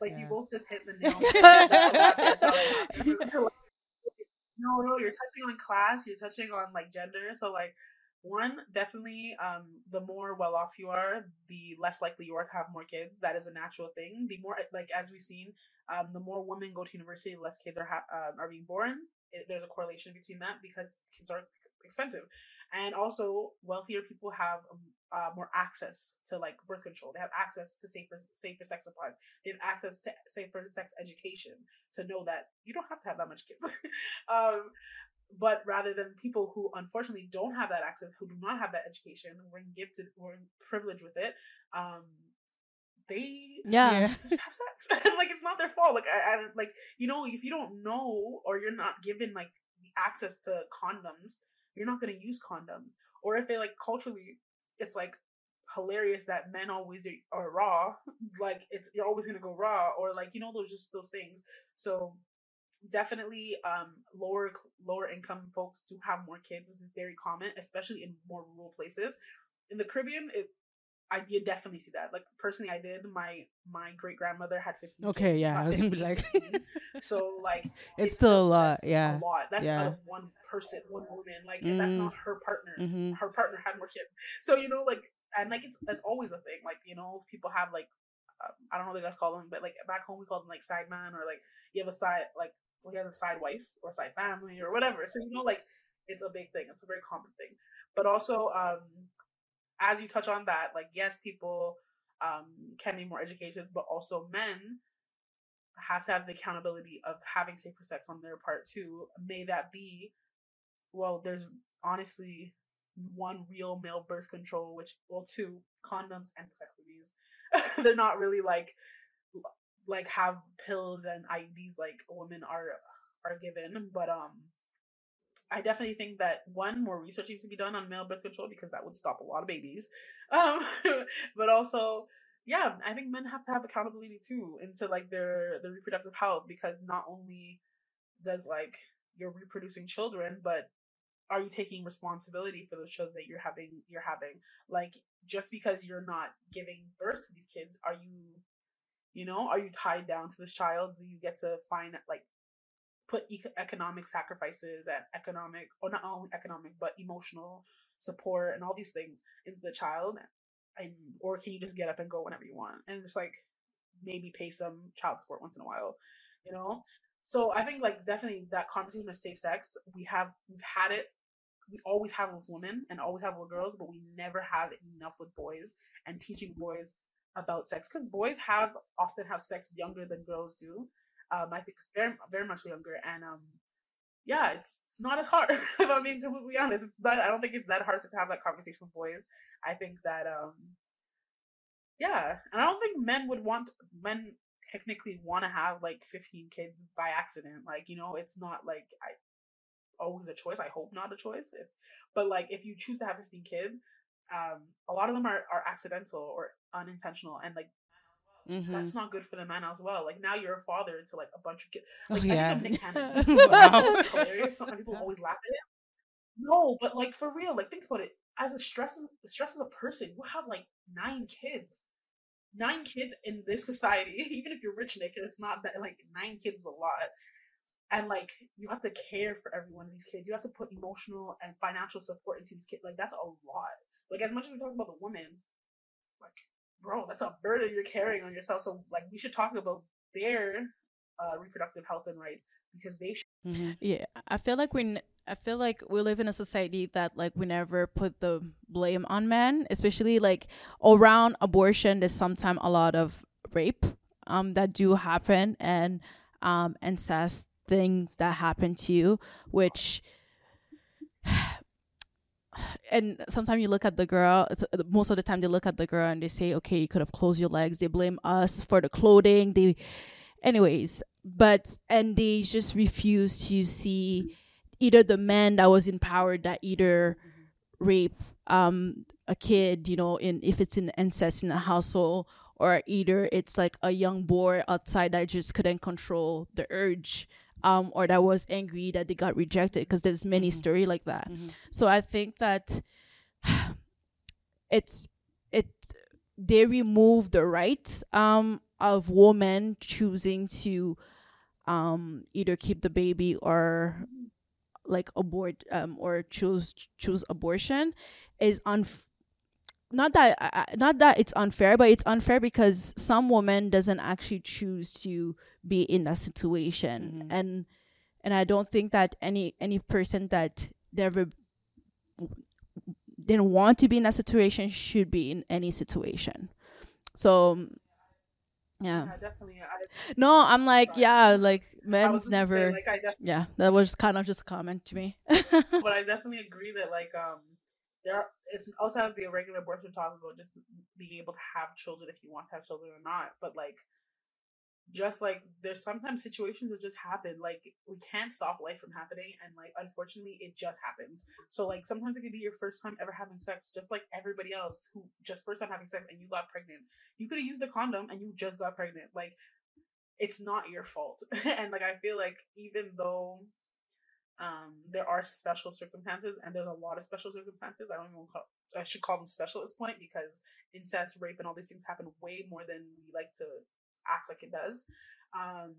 Like you both just hit the nail. on the head. no, no, you're touching on class. You're touching on like gender. So like, one definitely um the more well off you are the less likely you are to have more kids. That is a natural thing. The more like as we've seen um the more women go to university the less kids are ha- uh, are being born. It, there's a correlation between that because kids are expensive. And also wealthier people have um, uh, more access to like birth control. They have access to safer safer sex supplies. They have access to safer sex education to know that you don't have to have that much kids. Um but rather than people who unfortunately don't have that access, who do not have that education, were gifted, were privileged with it, um, they Yeah. just have sex. like it's not their fault. Like I, I like you know if you don't know or you're not given like access to condoms, you're not gonna use condoms. Or if they like culturally, it's like hilarious that men always are, are raw. Like it's you're always gonna go raw or like you know those just those things. So definitely um lower lower income folks do have more kids this is very common especially in more rural places in the caribbean it i did definitely see that like personally i did my my great grandmother had 15 Okay, kids, yeah, I was gonna be like- so like It's still a lot, yeah, a lot that's yeah. of one person one woman like and that's Mm. not her partner Mm-hmm. her partner had more kids so you know like and like it's that's always a thing like you know people have like um, I don't know what you guys call them, but like back home we call them like side man or like you have a side like he has a side wife or side family or whatever. So you know, like it's a big thing. It's a very common thing. But also, um, as you touch on that, like yes, people um can be more educated, but also men have to have the accountability of having safer sex on their part too. May that be, well, there's honestly one real male birth control, which well, two condoms and vasectomies. They're not really like like have pills and IUDs like women are are given, but um I definitely think that one more research needs to be done on male birth control because that would stop a lot of babies. Um but also yeah, I think men have to have accountability too into like their their reproductive health because not only does like you're reproducing children, but are you taking responsibility for those children that you're having you're having? Like just because you're not giving birth to these kids, are you you know, are you tied down to this child? Do you get to find like put ec- economic sacrifices and economic, or not only economic, but emotional support and all these things into the child? And or can you just get up and go whenever you want and just like maybe pay some child support once in a while, you know? So I think like definitely that conversation of safe sex, we have we've had it we always have with women and always have with girls, but we never have enough with boys and teaching boys about sex because boys have often have sex younger than girls do. Um, I think very very much younger, and um, yeah, it's it's not as hard. if I'm being completely honest, it's not, I don't think it's that hard to have that conversation with boys. I think that um, yeah, and I don't think men would want men technically want to have like 15 kids by accident. Like you know, it's not like I always a choice. I hope not a choice. If but like if you choose to have 15 kids, um, a lot of them are, are accidental or unintentional and like Mm-hmm. that's not good for the man as well. Like now you're a father to like a bunch of kids. Oh, Like yeah. I think of Nick Cannon. It's hilarious. Some people always laugh at it. No, but like for real, like think about it. As a stress as stress as a person, you have like nine kids. Nine kids in this society, even if you're rich, Nick, it's not that like nine kids is a lot. And like you have to care for every one of these kids. You have to put emotional and financial support into these kids. Like that's a lot. Like as much as we talk about the woman, like bro, that's a burden you're carrying on yourself. So like we should talk about their uh, reproductive health and rights because they should. Mm-hmm. Yeah, I feel like we. I feel like we live in a society that like we never put the blame on men, especially like around abortion. There's sometimes a lot of rape um that do happen and um incest things that happen to you, which and sometimes you look at the girl uh, most of the time they look at the girl and they say okay you could have closed your legs. They blame us for the clothing. They anyways but and they just refuse to see either the man that was in power that either rape um a kid you know in if it's in incest in a household or either it's like a young boy outside that just couldn't control the urge um or that was angry that they got rejected because there's many Mhm. story like that Mhm. so i think that it's it they remove the rights um of women choosing to um either keep the baby or like abort um or choose choose abortion is un not that uh, not that it's unfair but it's unfair because some woman doesn't actually choose to be in that situation Mhm. and and i don't think that any any person that never didn't want to be in that situation should be in any situation so yeah Yeah, definitely. I, no i'm like Sorry. yeah like men's never say, like I definitely. yeah that was kind of just a comment to me but I definitely agree that like um there it's outside of the irregular abortion talk about just being able to have children if you want to have children or not. But like just like there's sometimes situations that just happen. Like we can't stop life from happening and like unfortunately it just happens. So like sometimes it could be your first time ever having sex, just like everybody else who just first time having sex and you got pregnant. You could have used the condom and you just got pregnant. Like it's not your fault. and like I feel like even though um there are special circumstances and there's a lot of special circumstances i don't even call i should call them special at this point because incest rape and all these things happen way more than we like to act like it does um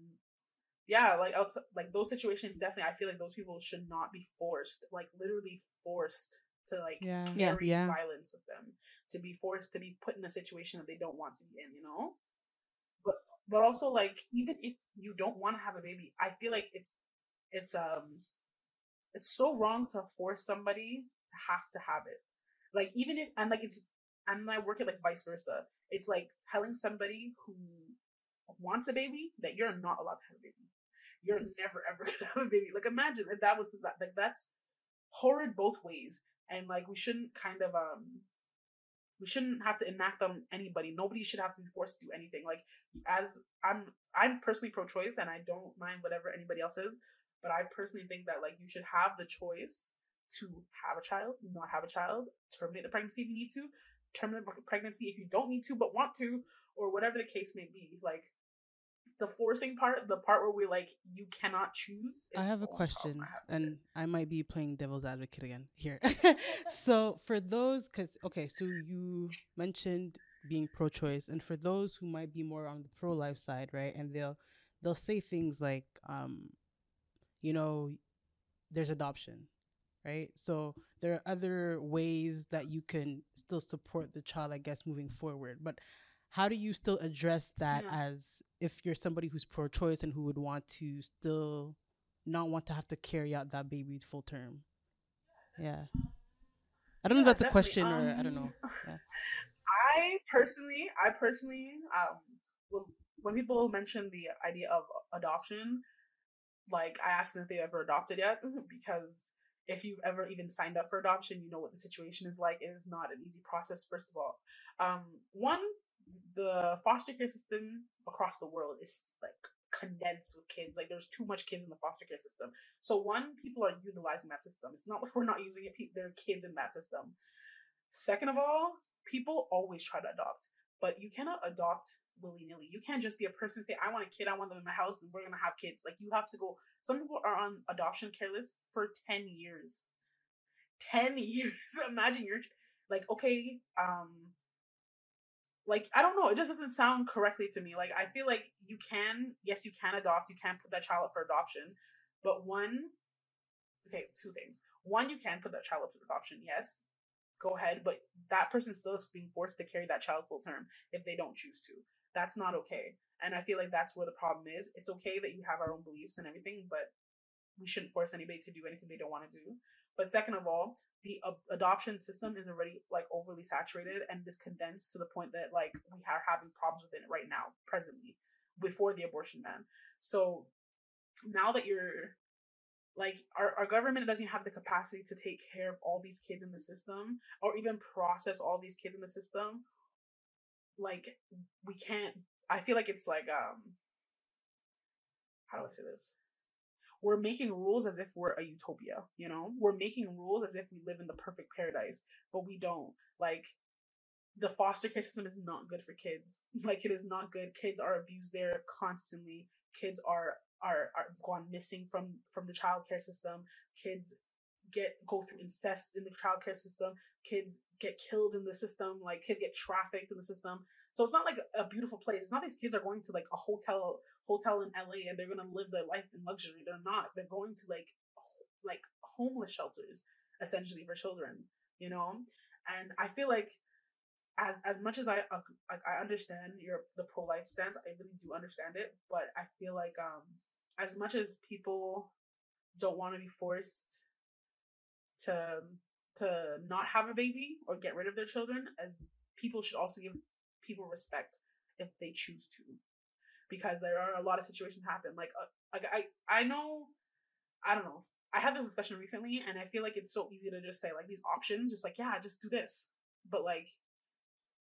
yeah like outside, like those situations definitely i feel like those people should not be forced like literally forced to like Yeah. Yeah. carry Yeah. violence with them to be forced to be put in a situation that they don't want to be in you know but but also like even if you don't want to have a baby i feel like it's it's um it's so wrong to force somebody to have to have it. Like even if and like it's and I work it like vice versa. It's like telling somebody who wants a baby that you're not allowed to have a baby. You're never ever gonna have a baby. Like imagine if that was that like that's horrid both ways. And like we shouldn't kind of um we shouldn't have to enact on anybody. Nobody should have to be forced to do anything. Like as I'm I'm personally pro choice and I don't mind whatever anybody else is, but I personally think that like you should have the choice to have a child, not have a child, terminate the pregnancy if you need to, terminate the pregnancy if you don't need to but want to, or whatever the case may be. Like the forcing part, the part where we're like you cannot choose. I have a question, I have and. I might be playing devil's advocate again here. so, for those, because, okay, so you mentioned being pro choice, and for those who might be more on the pro life side, right, and they'll they'll say things like, um, you know, there's adoption, right? So, there are other ways that you can still support the child, I guess, moving forward. But how do you still address that Yeah. as if you're somebody who's pro choice and who would want to still not want to have to carry out that baby full term. Yeah. I don't know if that's a question or I don't know. Um, Yeah. I personally, I personally, um, when people mention the idea of adoption, like I asked them if they ever adopted yet, because if you've ever even signed up for adoption, you know what the situation is like. It is not an easy process. First of all, um, one, the foster care system across the world is like condensed with kids. Like there's too much kids in the foster care system. So one, people are utilizing that system. It's not like we're not using it. pe- There are kids in that system. Second of all, people always try to adopt, but you cannot adopt willy nilly. You can't just be a person say, I want a kid, I want them in my house, and we're gonna have kids. Like you have to go. Some people are on adoption care list for ten years. Ten years. Imagine you're like, okay, um, like I don't know, it just doesn't sound correctly to me. Like I feel like you can, yes, you can adopt, you can put that child up for adoption, but one, okay, two things. One, you can put that child up for adoption, yes, go ahead, but that person still is being forced to carry that child full term if they don't choose to. That's not okay. And I feel like that's where the problem is. It's okay that you have our own beliefs and everything, but we shouldn't force anybody to do anything they don't want to do. But second of all, the adoption system is already like overly saturated and is condensed to the point that like we are having problems with it right now, presently, before the abortion ban. So now that you're like our, our government doesn't have the capacity to take care of all these kids in the system or even process all these kids in the system like we can't i feel like it's like um how do i say this? We're making rules as if we're a utopia you know? We're making rules as if we live in the perfect paradise but we don't. Like the foster care system is not good for kids. Like it is not good. Kids are abused there constantly. Kids are are are gone missing from from the child care system. Kids get go through incest in the child care system kids get killed in the system like kids get trafficked in the system. So it's not like a beautiful place. It's not these kids are going to like a hotel hotel in la and they're gonna live their life in luxury. They're not. They're going to like like homeless shelters essentially for children, you know? And I feel like as as much as I uh, I understand your the pro life stance, I really do understand it, but I feel like um as much as people don't want to be forced to to not have a baby or get rid of their children, as people should also give people respect if they choose to, because there are a lot of situations happen. Like uh, like I I know I don't know. I had this discussion recently, and I feel like it's so easy to just say like these options, just like yeah, just do this, but like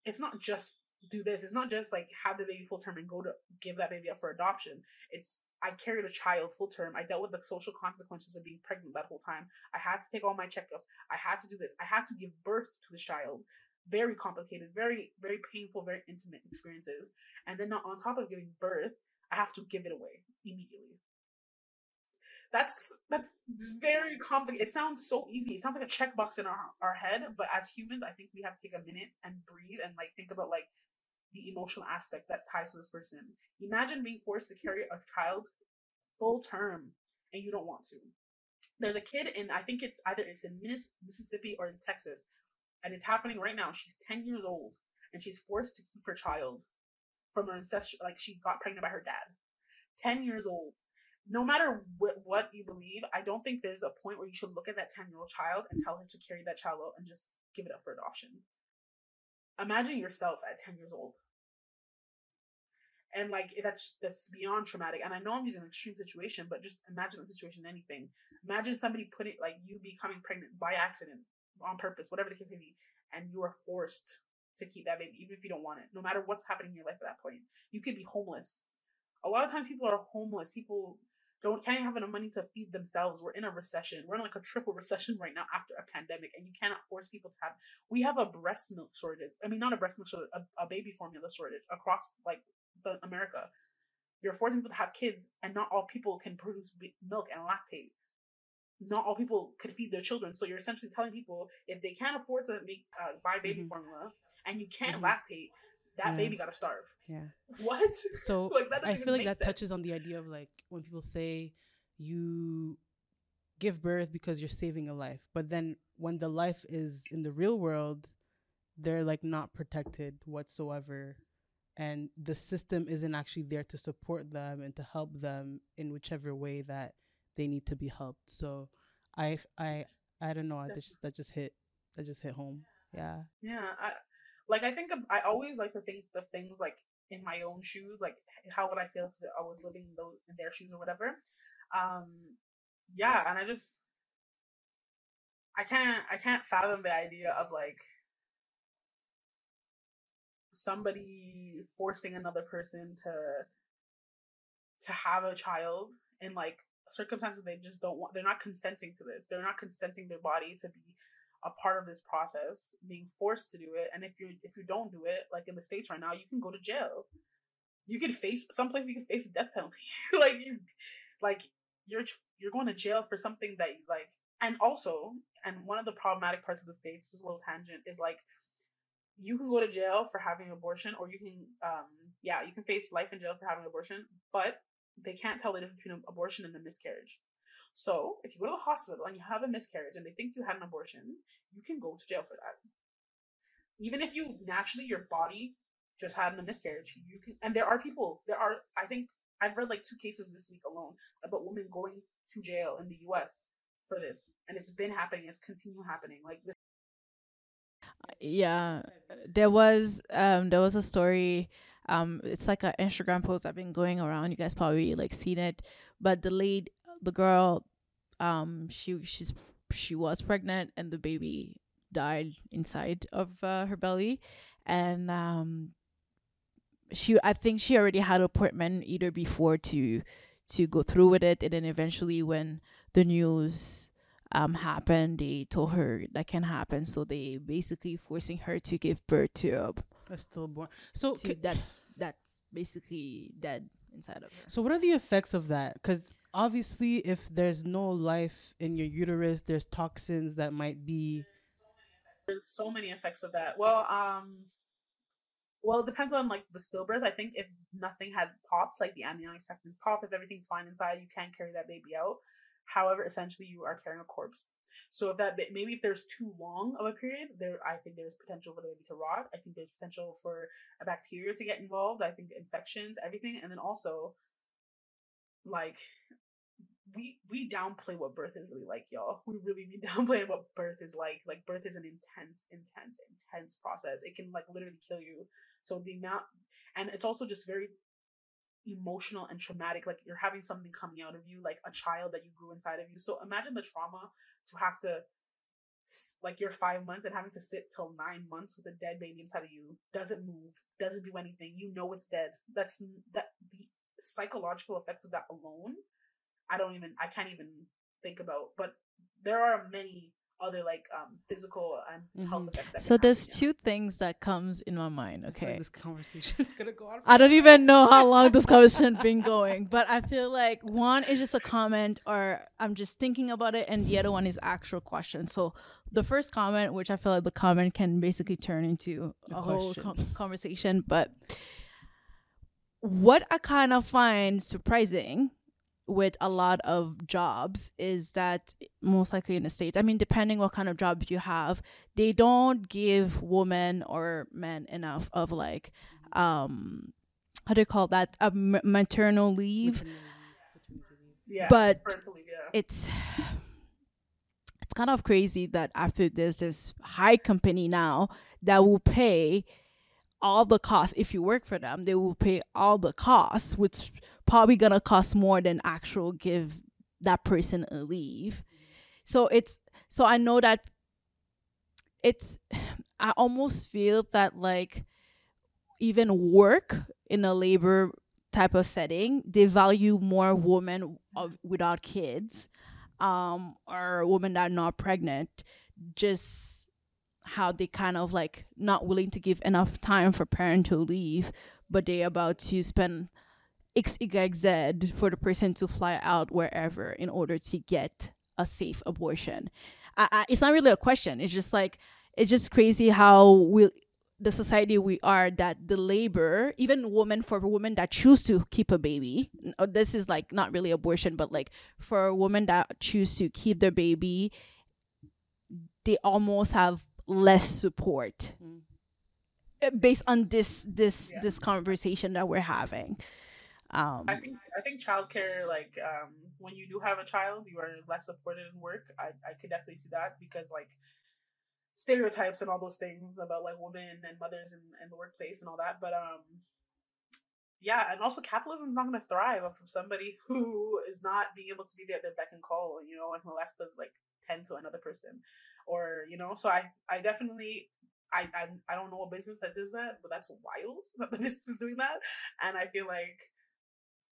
it's not just do this. It's not just like have the baby full term and go to give that baby up for adoption. It's I carried a child full term. I dealt with the social consequences of being pregnant that whole time. I had to take all my checkups. I had to do this. I had to give birth to the child. Very complicated, very, very painful, very intimate experiences. And then not on top of giving birth, I have to give it away immediately. That's that's very complicated. It sounds so easy. It sounds like a checkbox in our our head, but as humans, I think we have to take a minute and breathe and like think about like the emotional aspect that ties to this person. Imagine being forced to carry a child full term and you don't want to. There's a kid in I think it's either it's in Mississippi or in Texas, and it's happening right now. She's 10 years old and she's forced to keep her child from her ancestral like she got pregnant by her dad. 10 years old. No matter wh- what you believe, I don't think there's a point where you should look at that 10 year old child and tell her to carry that child out and just give it up for adoption. Imagine yourself at 10 years old. And like that's that's beyond traumatic. And I know I'm using an extreme situation, but just imagine the situation anything. Imagine somebody putting like you becoming pregnant by accident, on purpose, whatever the case may be, and you are forced to keep that baby, even if you don't want it, no matter what's happening in your life at that point. You could be homeless. A lot of times people are homeless. People don't can't have enough money to feed themselves. We're in a recession. We're in like a triple recession right now after a pandemic, and you cannot force people to have. We have a breast milk shortage. I mean, not a breast milk shortage, a, a baby formula shortage across like the America. You're forcing people to have kids, and not all people can produce milk and lactate. Not all people could feed their children, so you're essentially telling people if they can't afford to make uh, buy baby mm-hmm. formula and you can't mm-hmm. lactate, that yeah. baby gotta starve. Yeah. What? So like, I feel like that sense. touches on the idea of like when people say you give birth because you're saving a life, but then when the life is in the real world, they're like not protected whatsoever. And the system isn't actually there to support them and to help them in whichever way that they need to be helped. So I I I don't know. That just that just hit that just hit home. Yeah. Yeah. I like I think I always like to think of things like in my own shoes, like how would I feel if I was living in, those, in their shoes or whatever. Um, yeah, and I just I can't I can't fathom the idea of like somebody forcing another person to to have a child in like circumstances they just don't want they're not consenting to this they're not consenting their body to be a part of this process, being forced to do it. And if you if you don't do it, like in the states right now, you can go to jail. You can face someplace you can face a death penalty. like you, like you're you're going to jail for something that you, like. And also, and one of the problematic parts of the states, just a little tangent, is like you can go to jail for having an abortion, or you can, um, yeah, you can face life in jail for having an abortion, but they can't tell the difference between an abortion and a miscarriage. So if you go to the hospital and you have a miscarriage and they think you had an abortion, you can go to jail for that. Even if you naturally your body just had a miscarriage, you can. And there are people. There are. I think I've read like two cases this week alone about women going to jail in the U.S. for this, and it's been happening. It's continue happening. Like this. Yeah, there was um there was a story um it's like an instagram post i've been going around you guys probably like seen it but the lead the girl um she she's she was pregnant and the baby died inside of uh, her belly. And um she I think she already had an appointment either before to to go through with it. And then eventually when the news um happened they told her that can happen. So they basically forcing her to give birth to a, a stillborn so to, that's that's basically dead inside of her. So what are the effects of that? Because obviously if there's no life in your uterus there's toxins that might be there's so many effects of that well um well it depends on like the stillbirth i think if nothing had popped like the amniotic sac didn't pop if everything's fine inside you can carry that baby out However, essentially, you are carrying a corpse. So if that maybe if there's too long of a period, there I think there's potential for the baby to rot. I think there's potential for a bacteria to get involved. I think infections, everything, and then also like we we downplay what birth is really like, y'all. We really be downplaying what birth is like. Like birth is an intense, intense, intense process. It can like literally kill you. So the amount, and it's also just very emotional and traumatic. Like you're having something coming out of you, like a child that you grew inside of you. So imagine the trauma to have to, like you're five months and having to sit till nine months with a dead baby inside of you. Doesn't move, doesn't do anything. You know it's dead. That's that the psychological effects of that alone I don't even I can't even think about. But there are many other like um physical and mm-hmm. health effects. so there's happen, two yeah. things that comes in my mind. Okay, this conversation is gonna go on. I don't even know how long this conversation been going, but I feel like one is just a comment, or I'm just thinking about it, and the other one is actual question. So the first comment, which I feel like the comment can basically turn into a, a whole com- conversation, but what I kind of find surprising with a lot of jobs is that most likely in the states i mean depending what kind of job you have they don't give women or men enough of like um how do you call that? A m- maternal leave. Yeah but leave, yeah. it's it's kind of crazy that after this this high company now that will pay all the costs if you work for them they will pay all the costs which probably gonna cost more than actual give that person a leave. So it's so I know that it's I almost feel that like even work in a labor type of setting, they value more women of, without kids, um, or women that are not pregnant, just how they kind of like not willing to give enough time for parental leave, but they're about to spend XYZ for the person to fly out wherever in order to get a safe abortion. I, I, it's not really a question. It's just like it's just crazy how we the society we are that the labor even women for women that choose to keep a baby uh, this is like not really abortion but like for women that choose to keep their baby they almost have less support mm. based on this this yeah. this conversation that we're having um, I think I think childcare, like um, when you do have a child, you are less supported in work. I I could definitely see that because like stereotypes and all those things about like women and mothers in, in the workplace and all that. But um, yeah, and also capitalism is not going to thrive off of somebody who is not being able to be there at their beck and call, you know, and who has to like tend to another person, or you know. So I I definitely I, I I don't know a business that does that, but that's wild that the business is doing that, and I feel like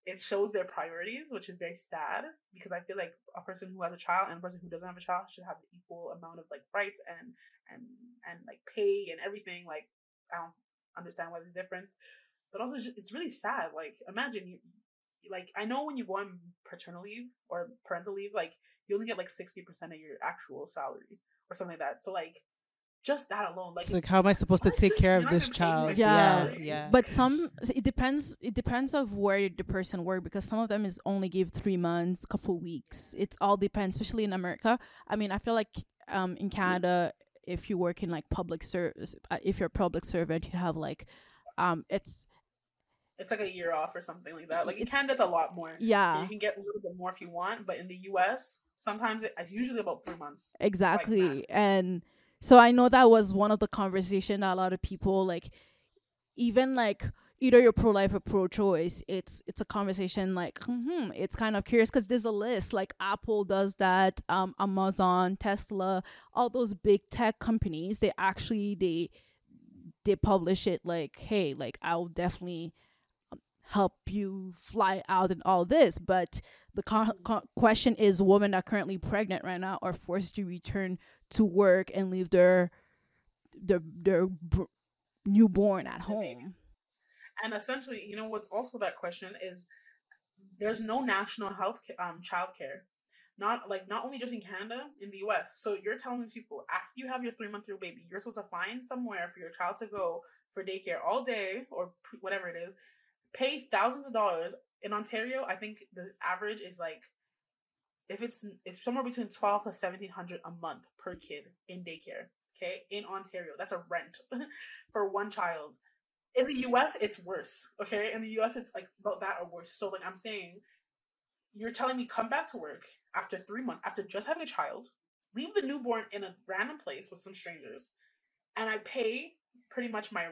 it shows their priorities, which is very sad because I feel like a person who has a child and a person who doesn't have a child should have the equal amount of like rights and and and like pay and everything. Like I don't understand why there's difference, but also it's really sad. Like imagine you, like I know when you go on paternal leave or parental leave, like you only get like sixty percent of your actual salary or something like that. So like just that alone like, like how am i supposed to take care of this child? yeah. yeah yeah. But some it depends it depends of where the person work because some of them is only give three months couple weeks. It's all depends especially in america. I mean i feel like um in canada if you work in like public service uh, if you're a public servant you have like um it's it's like a year off or something like that. Like in Canada, it's a lot more. Yeah, you can get a little bit more if you want, but in the U.S., sometimes it's usually about three months. Exactly, like and so I know that was one of the conversation that a lot of people like even like either you're pro life or pro choice, it's it's a conversation like hmm, it's kind of curious because there's a list like Apple does that, um, Amazon, Tesla, all those big tech companies. They actually they they publish it like hey, like I'll definitely help you fly out and all this, but the co- question is women are currently pregnant right now are forced to return to work and leave their their their b- newborn at home. And essentially, you know what's also that question is there's no national health um child care. Not like not only just in Canada, in the US. So you're telling these people after you have your three month old baby, you're supposed to find somewhere for your child to go for daycare all day or whatever it is, pay thousands of dollars. In Ontario, I think the average is like if it's it's somewhere between twelve to seventeen hundred a month per kid in daycare. Okay, in Ontario, that's a rent for one child. In the U.S., it's worse. Okay, in the U.S., it's like about that or worse. So, like I'm saying, you're telling me come back to work after three months after just having a child, leave the newborn in a random place with some strangers, and I pay pretty much my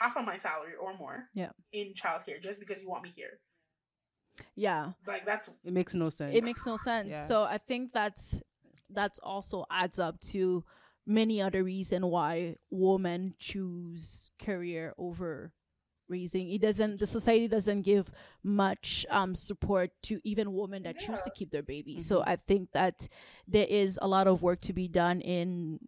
half of my salary or more Yeah. in childcare just because you want me here. Yeah. Like that's It makes no sense. it makes no sense Yeah. so i think that's that's also adds up to many other reason why women choose career over raising it doesn't the society doesn't give much um support to even women that choose to keep their baby so i think that there is a lot of work to be done in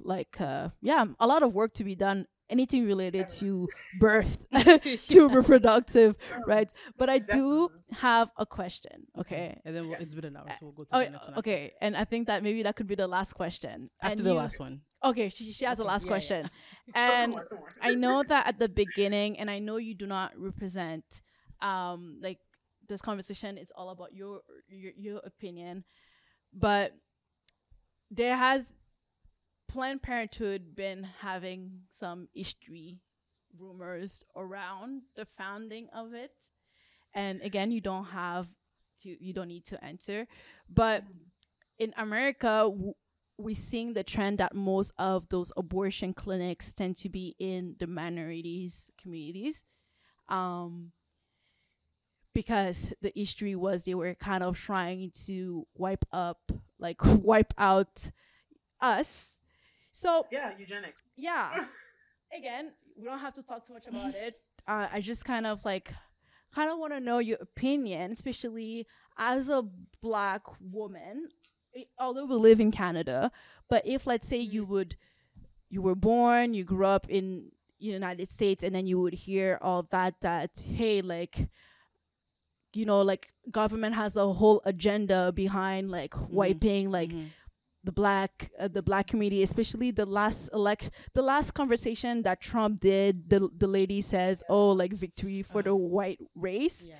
like uh yeah a lot of work to be done anything related to birth to reproductive right but i do have a question okay And then we'll, Yes. it's been an hour, so we'll go to oh the next one. after- okay and i think that maybe that could be the last question After And the you- last one. okay she, she has a last yeah, yeah. question Oh, and come on, come on. I know that at the beginning, and I know you do not represent, um, like this conversation is all about your your, your opinion, but there has Planned Parenthood been having some history rumors around the founding of it, and again, you don't have to, you don't need to answer, but in America. W- we're seeing the trend that most of those abortion clinics tend to be in the minorities communities um because the history was they were kind of trying to wipe up like wipe out us so yeah, eugenics. yeah again we don't have to talk too much about it uh, i just kind of like kind of want to know your opinion especially as a black woman although we live in canada but if let's say you would you were born you grew up in united states and then you would hear all that that hey like you know like government has a whole agenda behind like wiping like Mhm. The black uh, the black community especially the last elect the last conversation that Trump did the the lady says oh like victory for the white race Yeah.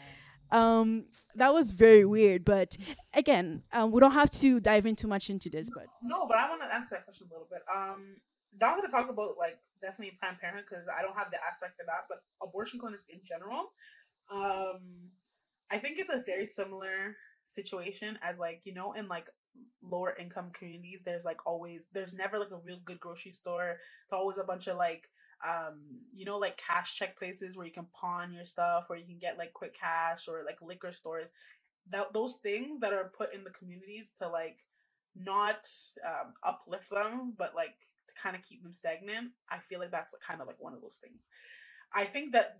um that was very weird but again um we don't have to dive in too much into this but No, but I want to answer that question a little bit. Um, not going to talk about like definitely Planned Parenthood because I don't have the aspect of that, but abortion clinics in general. Um, I think it's a very similar situation as like you know in like lower income communities. There's like always there's never like a real good grocery store. It's always a bunch of like um you know like cash check places where you can pawn your stuff or you can get like quick cash or like liquor stores that those things that are put in the communities to like not um, uplift them, but like to kind of keep them stagnant. I feel like that's kind of like one of those things. I think that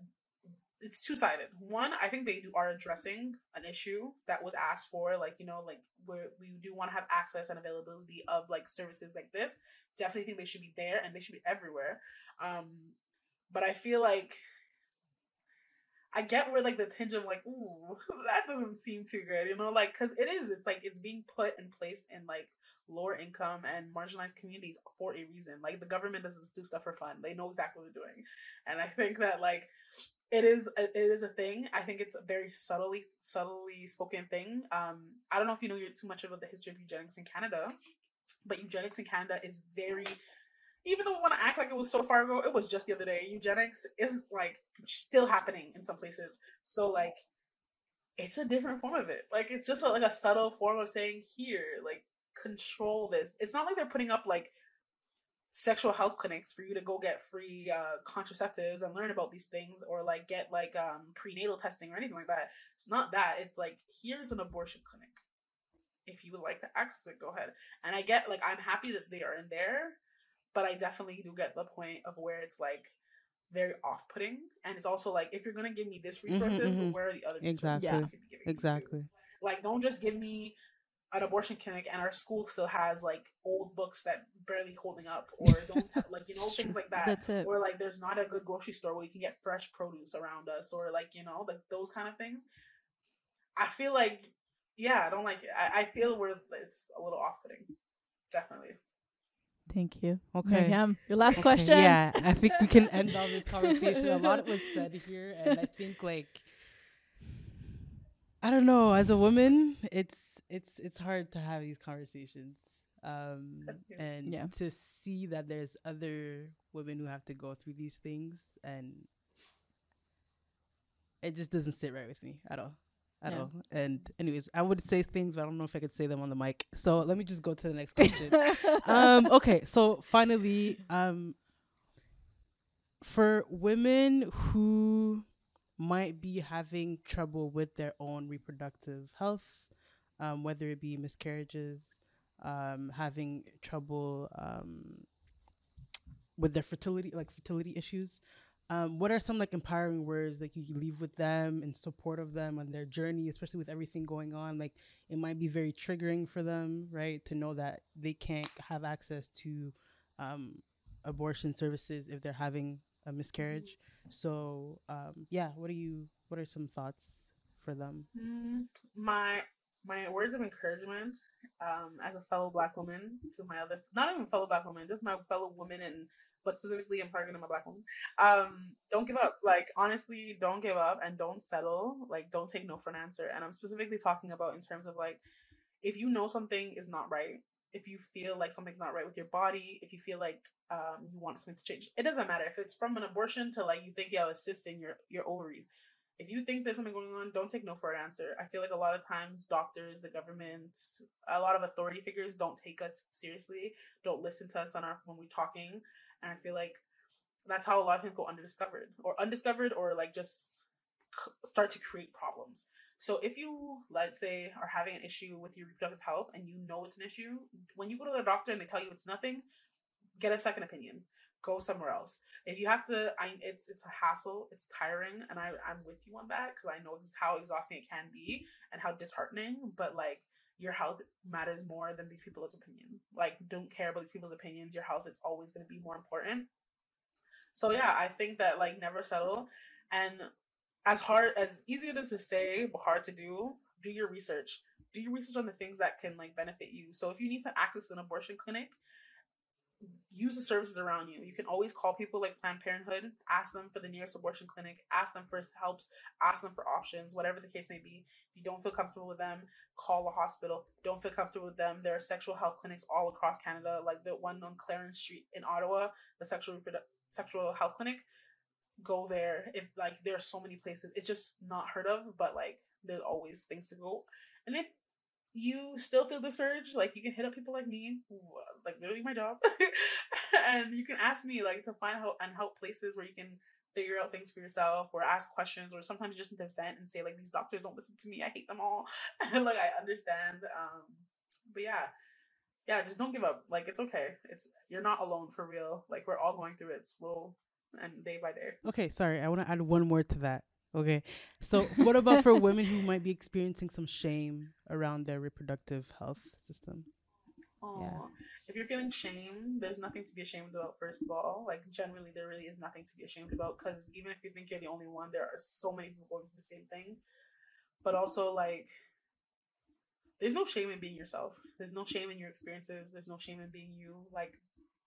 it's two sided. One, I think they do are addressing an issue that was asked for, like you know, like where we do want to have access and availability of like services like this. Definitely think they should be there and they should be everywhere. Um, but I feel like I get where like the tinge of like, ooh, that doesn't seem too good, you know, like because it is. It's like it's being put and placed in like lower income and marginalized communities for a reason. Like the government doesn't do stuff for fun; they know exactly what they're doing, and I think that like it is a, it is a thing. I think it's a very subtly subtly spoken thing. Um, I don't know if you know too much about the history of eugenics in Canada, but eugenics in Canada is very even though we want to act like it was so far ago, it was just the other day. Eugenics is like still happening in some places. So like, it's a different form of it. Like it's just like a subtle form of saying here, like control this. It's not like they're putting up like sexual health clinics for you to go get free uh, contraceptives and learn about these things, or like get like um, prenatal testing or anything like that. It's not that. It's like here's an abortion clinic. If you would like to access it, go ahead. And I get like I'm happy that they are in there but I definitely do get the point of where it's like very off putting. And it's also like if you're gonna give me this resources, mhm. where are the other resources Exactly. that you could be giving? Exactly. Like don't just give me an abortion clinic and our school still has like old books that barely holding up or don't t- like you know things like that. That's it. Or like there's not a good grocery store where you can get fresh produce around us or like you know like those kind of things. I feel like yeah i don't like it. I, I feel where it's a little off-putting. Definitely. Thank you. Okay. Mariam, your last Okay, question. Yeah, I think we can end all this conversation. A lot was said here, and I think like I don't know. As a woman, it's it's it's hard to have these conversations, um, and Yeah. to see that there's other women who have to go through these things, and it just doesn't sit right with me at all, at Yeah. all. And anyways, I would say things, but I don't know if I could say them on the mic. So let me just go to the next question. um, okay, so finally, um, for women who might be having trouble with their own reproductive health, um, whether it be miscarriages, um, having trouble um, with their fertility, like fertility issues. Um, what are some like empowering words that you leave with them in support of them on their journey, especially with everything going on? Like it might be very triggering for them, right, to know that they can't have access to um, abortion services if they're having a miscarriage. So um, yeah, what are you? What are some thoughts for them? Mm, my my words of encouragement um, as a fellow black woman to my other not even fellow black woman just my fellow woman and but specifically i'm targeting my black woman um, don't give up like honestly don't give up and don't settle like don't take no for an answer and i'm specifically talking about in terms of like if you know something is not right if you feel like something's not right with your body if you feel like um, you want something to change it doesn't matter if it's from an abortion to like you think you have a cyst in your your ovaries if you think there's something going on, don't take no for an answer. I feel like a lot of times doctors, the government, a lot of authority figures don't take us seriously, don't listen to us on our when we're talking, and I feel like that's how a lot of things go undiscovered or undiscovered or like just c- start to create problems. So if you let's say are having an issue with your reproductive health and you know it's an issue, when you go to the doctor and they tell you it's nothing, get a second opinion go somewhere else. If you have to, I it's it's a hassle, it's tiring, and I I'm with you on that because I know how exhausting it can be and how disheartening. But like your health matters more than these people's opinion. Like don't care about these people's opinions. Your health is always going to be more important. So yeah, I think that like never settle, and as hard as easy it is to say but hard to do, do your research. Do your research on the things that can like benefit you. So if you need to access an abortion clinic, use the services around you. You can always call people like Planned Parenthood, ask them for the nearest abortion clinic, ask them for helps, ask them for options, whatever the case may be. If you don't feel comfortable with them, call a hospital. Don't feel comfortable with them. There are sexual health clinics all across Canada, like the one on Clarence Street in Ottawa, the sexual reprodu- sexual health clinic. Go there. If like there are so many places, it's just not heard of, but like there's always things to go. And if you still feel discouraged, like you can hit up people like me, who uh, like literally my job, and you can ask me like to find help and help places where you can figure out things for yourself or ask questions or sometimes just to vent and say like these doctors don't listen to me, I hate them all, and like I understand. Um, but yeah, yeah, just don't give up. Like it's okay. It's you're not alone for real. Like we're all going through it slow and day by day. Okay, sorry, I want to add one more to that. Okay, so what about for women who might be experiencing some shame around their reproductive health system? Oh, Yeah. if you're feeling shame, there's nothing to be ashamed about. First of all, like generally, there really is nothing to be ashamed about because even if you think you're the only one, there are so many people going through the same thing. But also, like, there's no shame in being yourself. There's no shame in your experiences. There's no shame in being you. Like,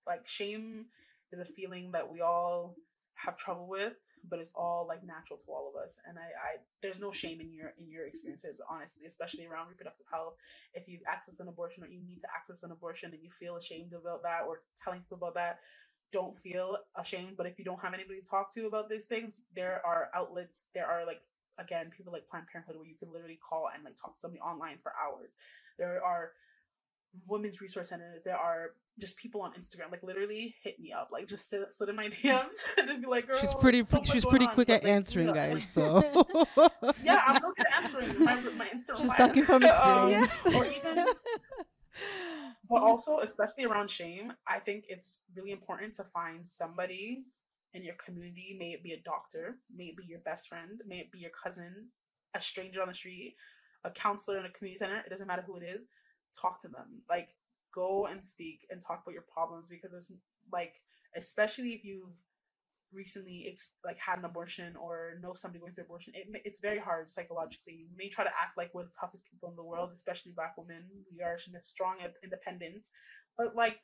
like shame is a feeling that we all have trouble with, but it's all like natural to all of us. And I, I there's no shame in your in your experiences, honestly, especially around reproductive health if you've accessed an abortion or you need to access an abortion and you feel ashamed about that or telling people about that, don't feel ashamed. But if you don't have anybody to talk to about these things, there are outlets, there are like again, people like Planned Parenthood where you can literally call and like talk to somebody online for hours. There are women's resource centers. There are just people on Instagram, like literally hit me up, like just sit, sit in my DMs and just be like, "Girl, she's pretty, so she's pretty on, quick but, at like, hit me answering, guys. So yeah, I'm looking at answering my my Instagram. She's talking from Um, experience. or even but also especially around shame i think it's really important to find somebody in your community may it be a doctor may it be your best friend may it be your cousin a stranger on the street a counselor in a community center it doesn't matter who it is talk to them like go and speak and talk about your problems because it's like especially if you've recently ex- like had an abortion or know somebody going through abortion it, it's very hard psychologically you may try to act like we're the toughest people in the world especially black women we are strong and independent but like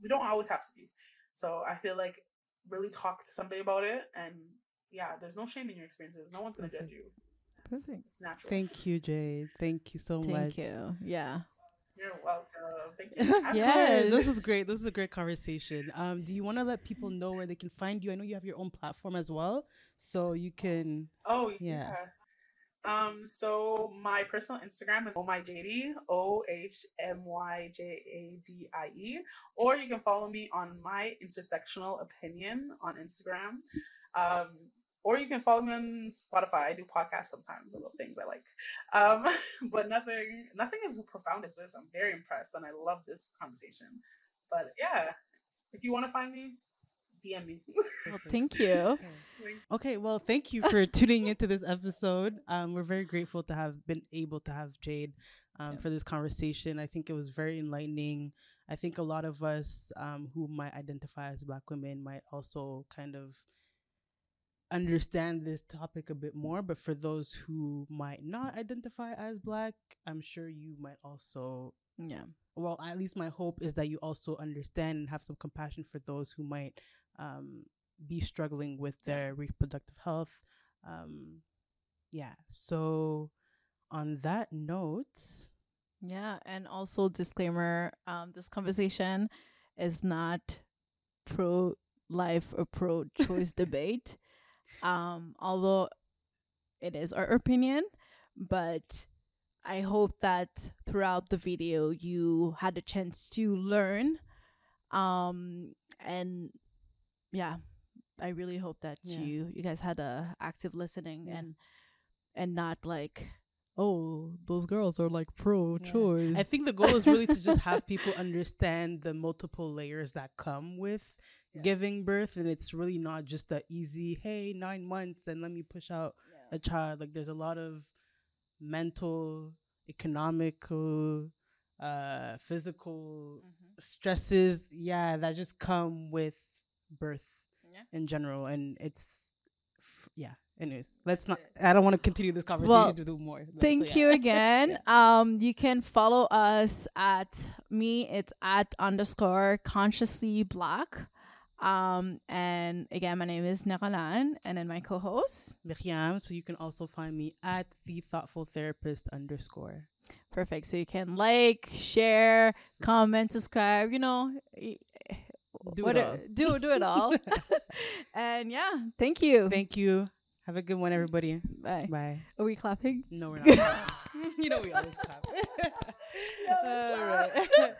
we don't always have to be so i feel like really talk to somebody about it and yeah there's no shame in your experiences no one's gonna judge you It's, it's natural. Thank you, Jade. Thank you so Thank much. you. Yeah. You're welcome. Thank you. for having Yeah. Yes, this is great. This is a great conversation. Um, do you want to let people know where they can find you? I know you have your own platform as well, so you can. Oh Yeah. yeah. Um. So my personal Instagram is ohmyjadie, O H M Y J A D I E, or you can follow me on my intersectional opinion on Instagram. Um. Or you can follow me on Spotify. I do podcasts sometimes, little things I like. Um, but nothing, nothing as profound as this. I'm very impressed, and I love this conversation. But yeah, if you want to find me, DM me. Thank you. Okay, well, thank you for tuning into this episode. Um, we're very grateful to have been able to have Jade um, Yeah. for this conversation. I think it was very enlightening. I think a lot of us um, who might identify as Black women might also kind of understand this topic a bit more. But for those who might not identify as Black, I'm sure you might also Yeah. well, at least my hope is that you also understand and have some compassion for those who might um, be struggling with their reproductive health. Um, yeah. So, on that note, Yeah, and also disclaimer: um, this conversation is not pro life or pro choice debate. Um, although it is our opinion, but I hope that throughout the video you had a chance to learn. Um, and yeah, I really hope that Yeah. you you guys had a active listening Yeah. and and not like oh those girls are like pro choice. I think the goal is really to just have people understand the multiple layers that come with Yeah. giving birth. And it's really not just a easy, hey, nine months and let me push out a child. Like, there's a lot of mental, economical, uh, physical Mm-hmm. stresses, yeah, that just come with birth Yeah. in general, and it's f- yeah. Anyways, let's not. I don't want to continue this conversation Well, to do more. but- so Thank yeah. you again. Um, you can follow us at me. It's at underscore consciously black. Um, and again, my name is Nakalan, and then my co-host. Miriam. So you can also find me at the thoughtful therapist underscore. Perfect. So you can like, share, comment, subscribe. You know, Do what it all. do do it all. and yeah, thank you. Thank you. Have a good one, everybody. Bye. Bye. Are we clapping? No, we're not. you know we always clap. always All clap. right.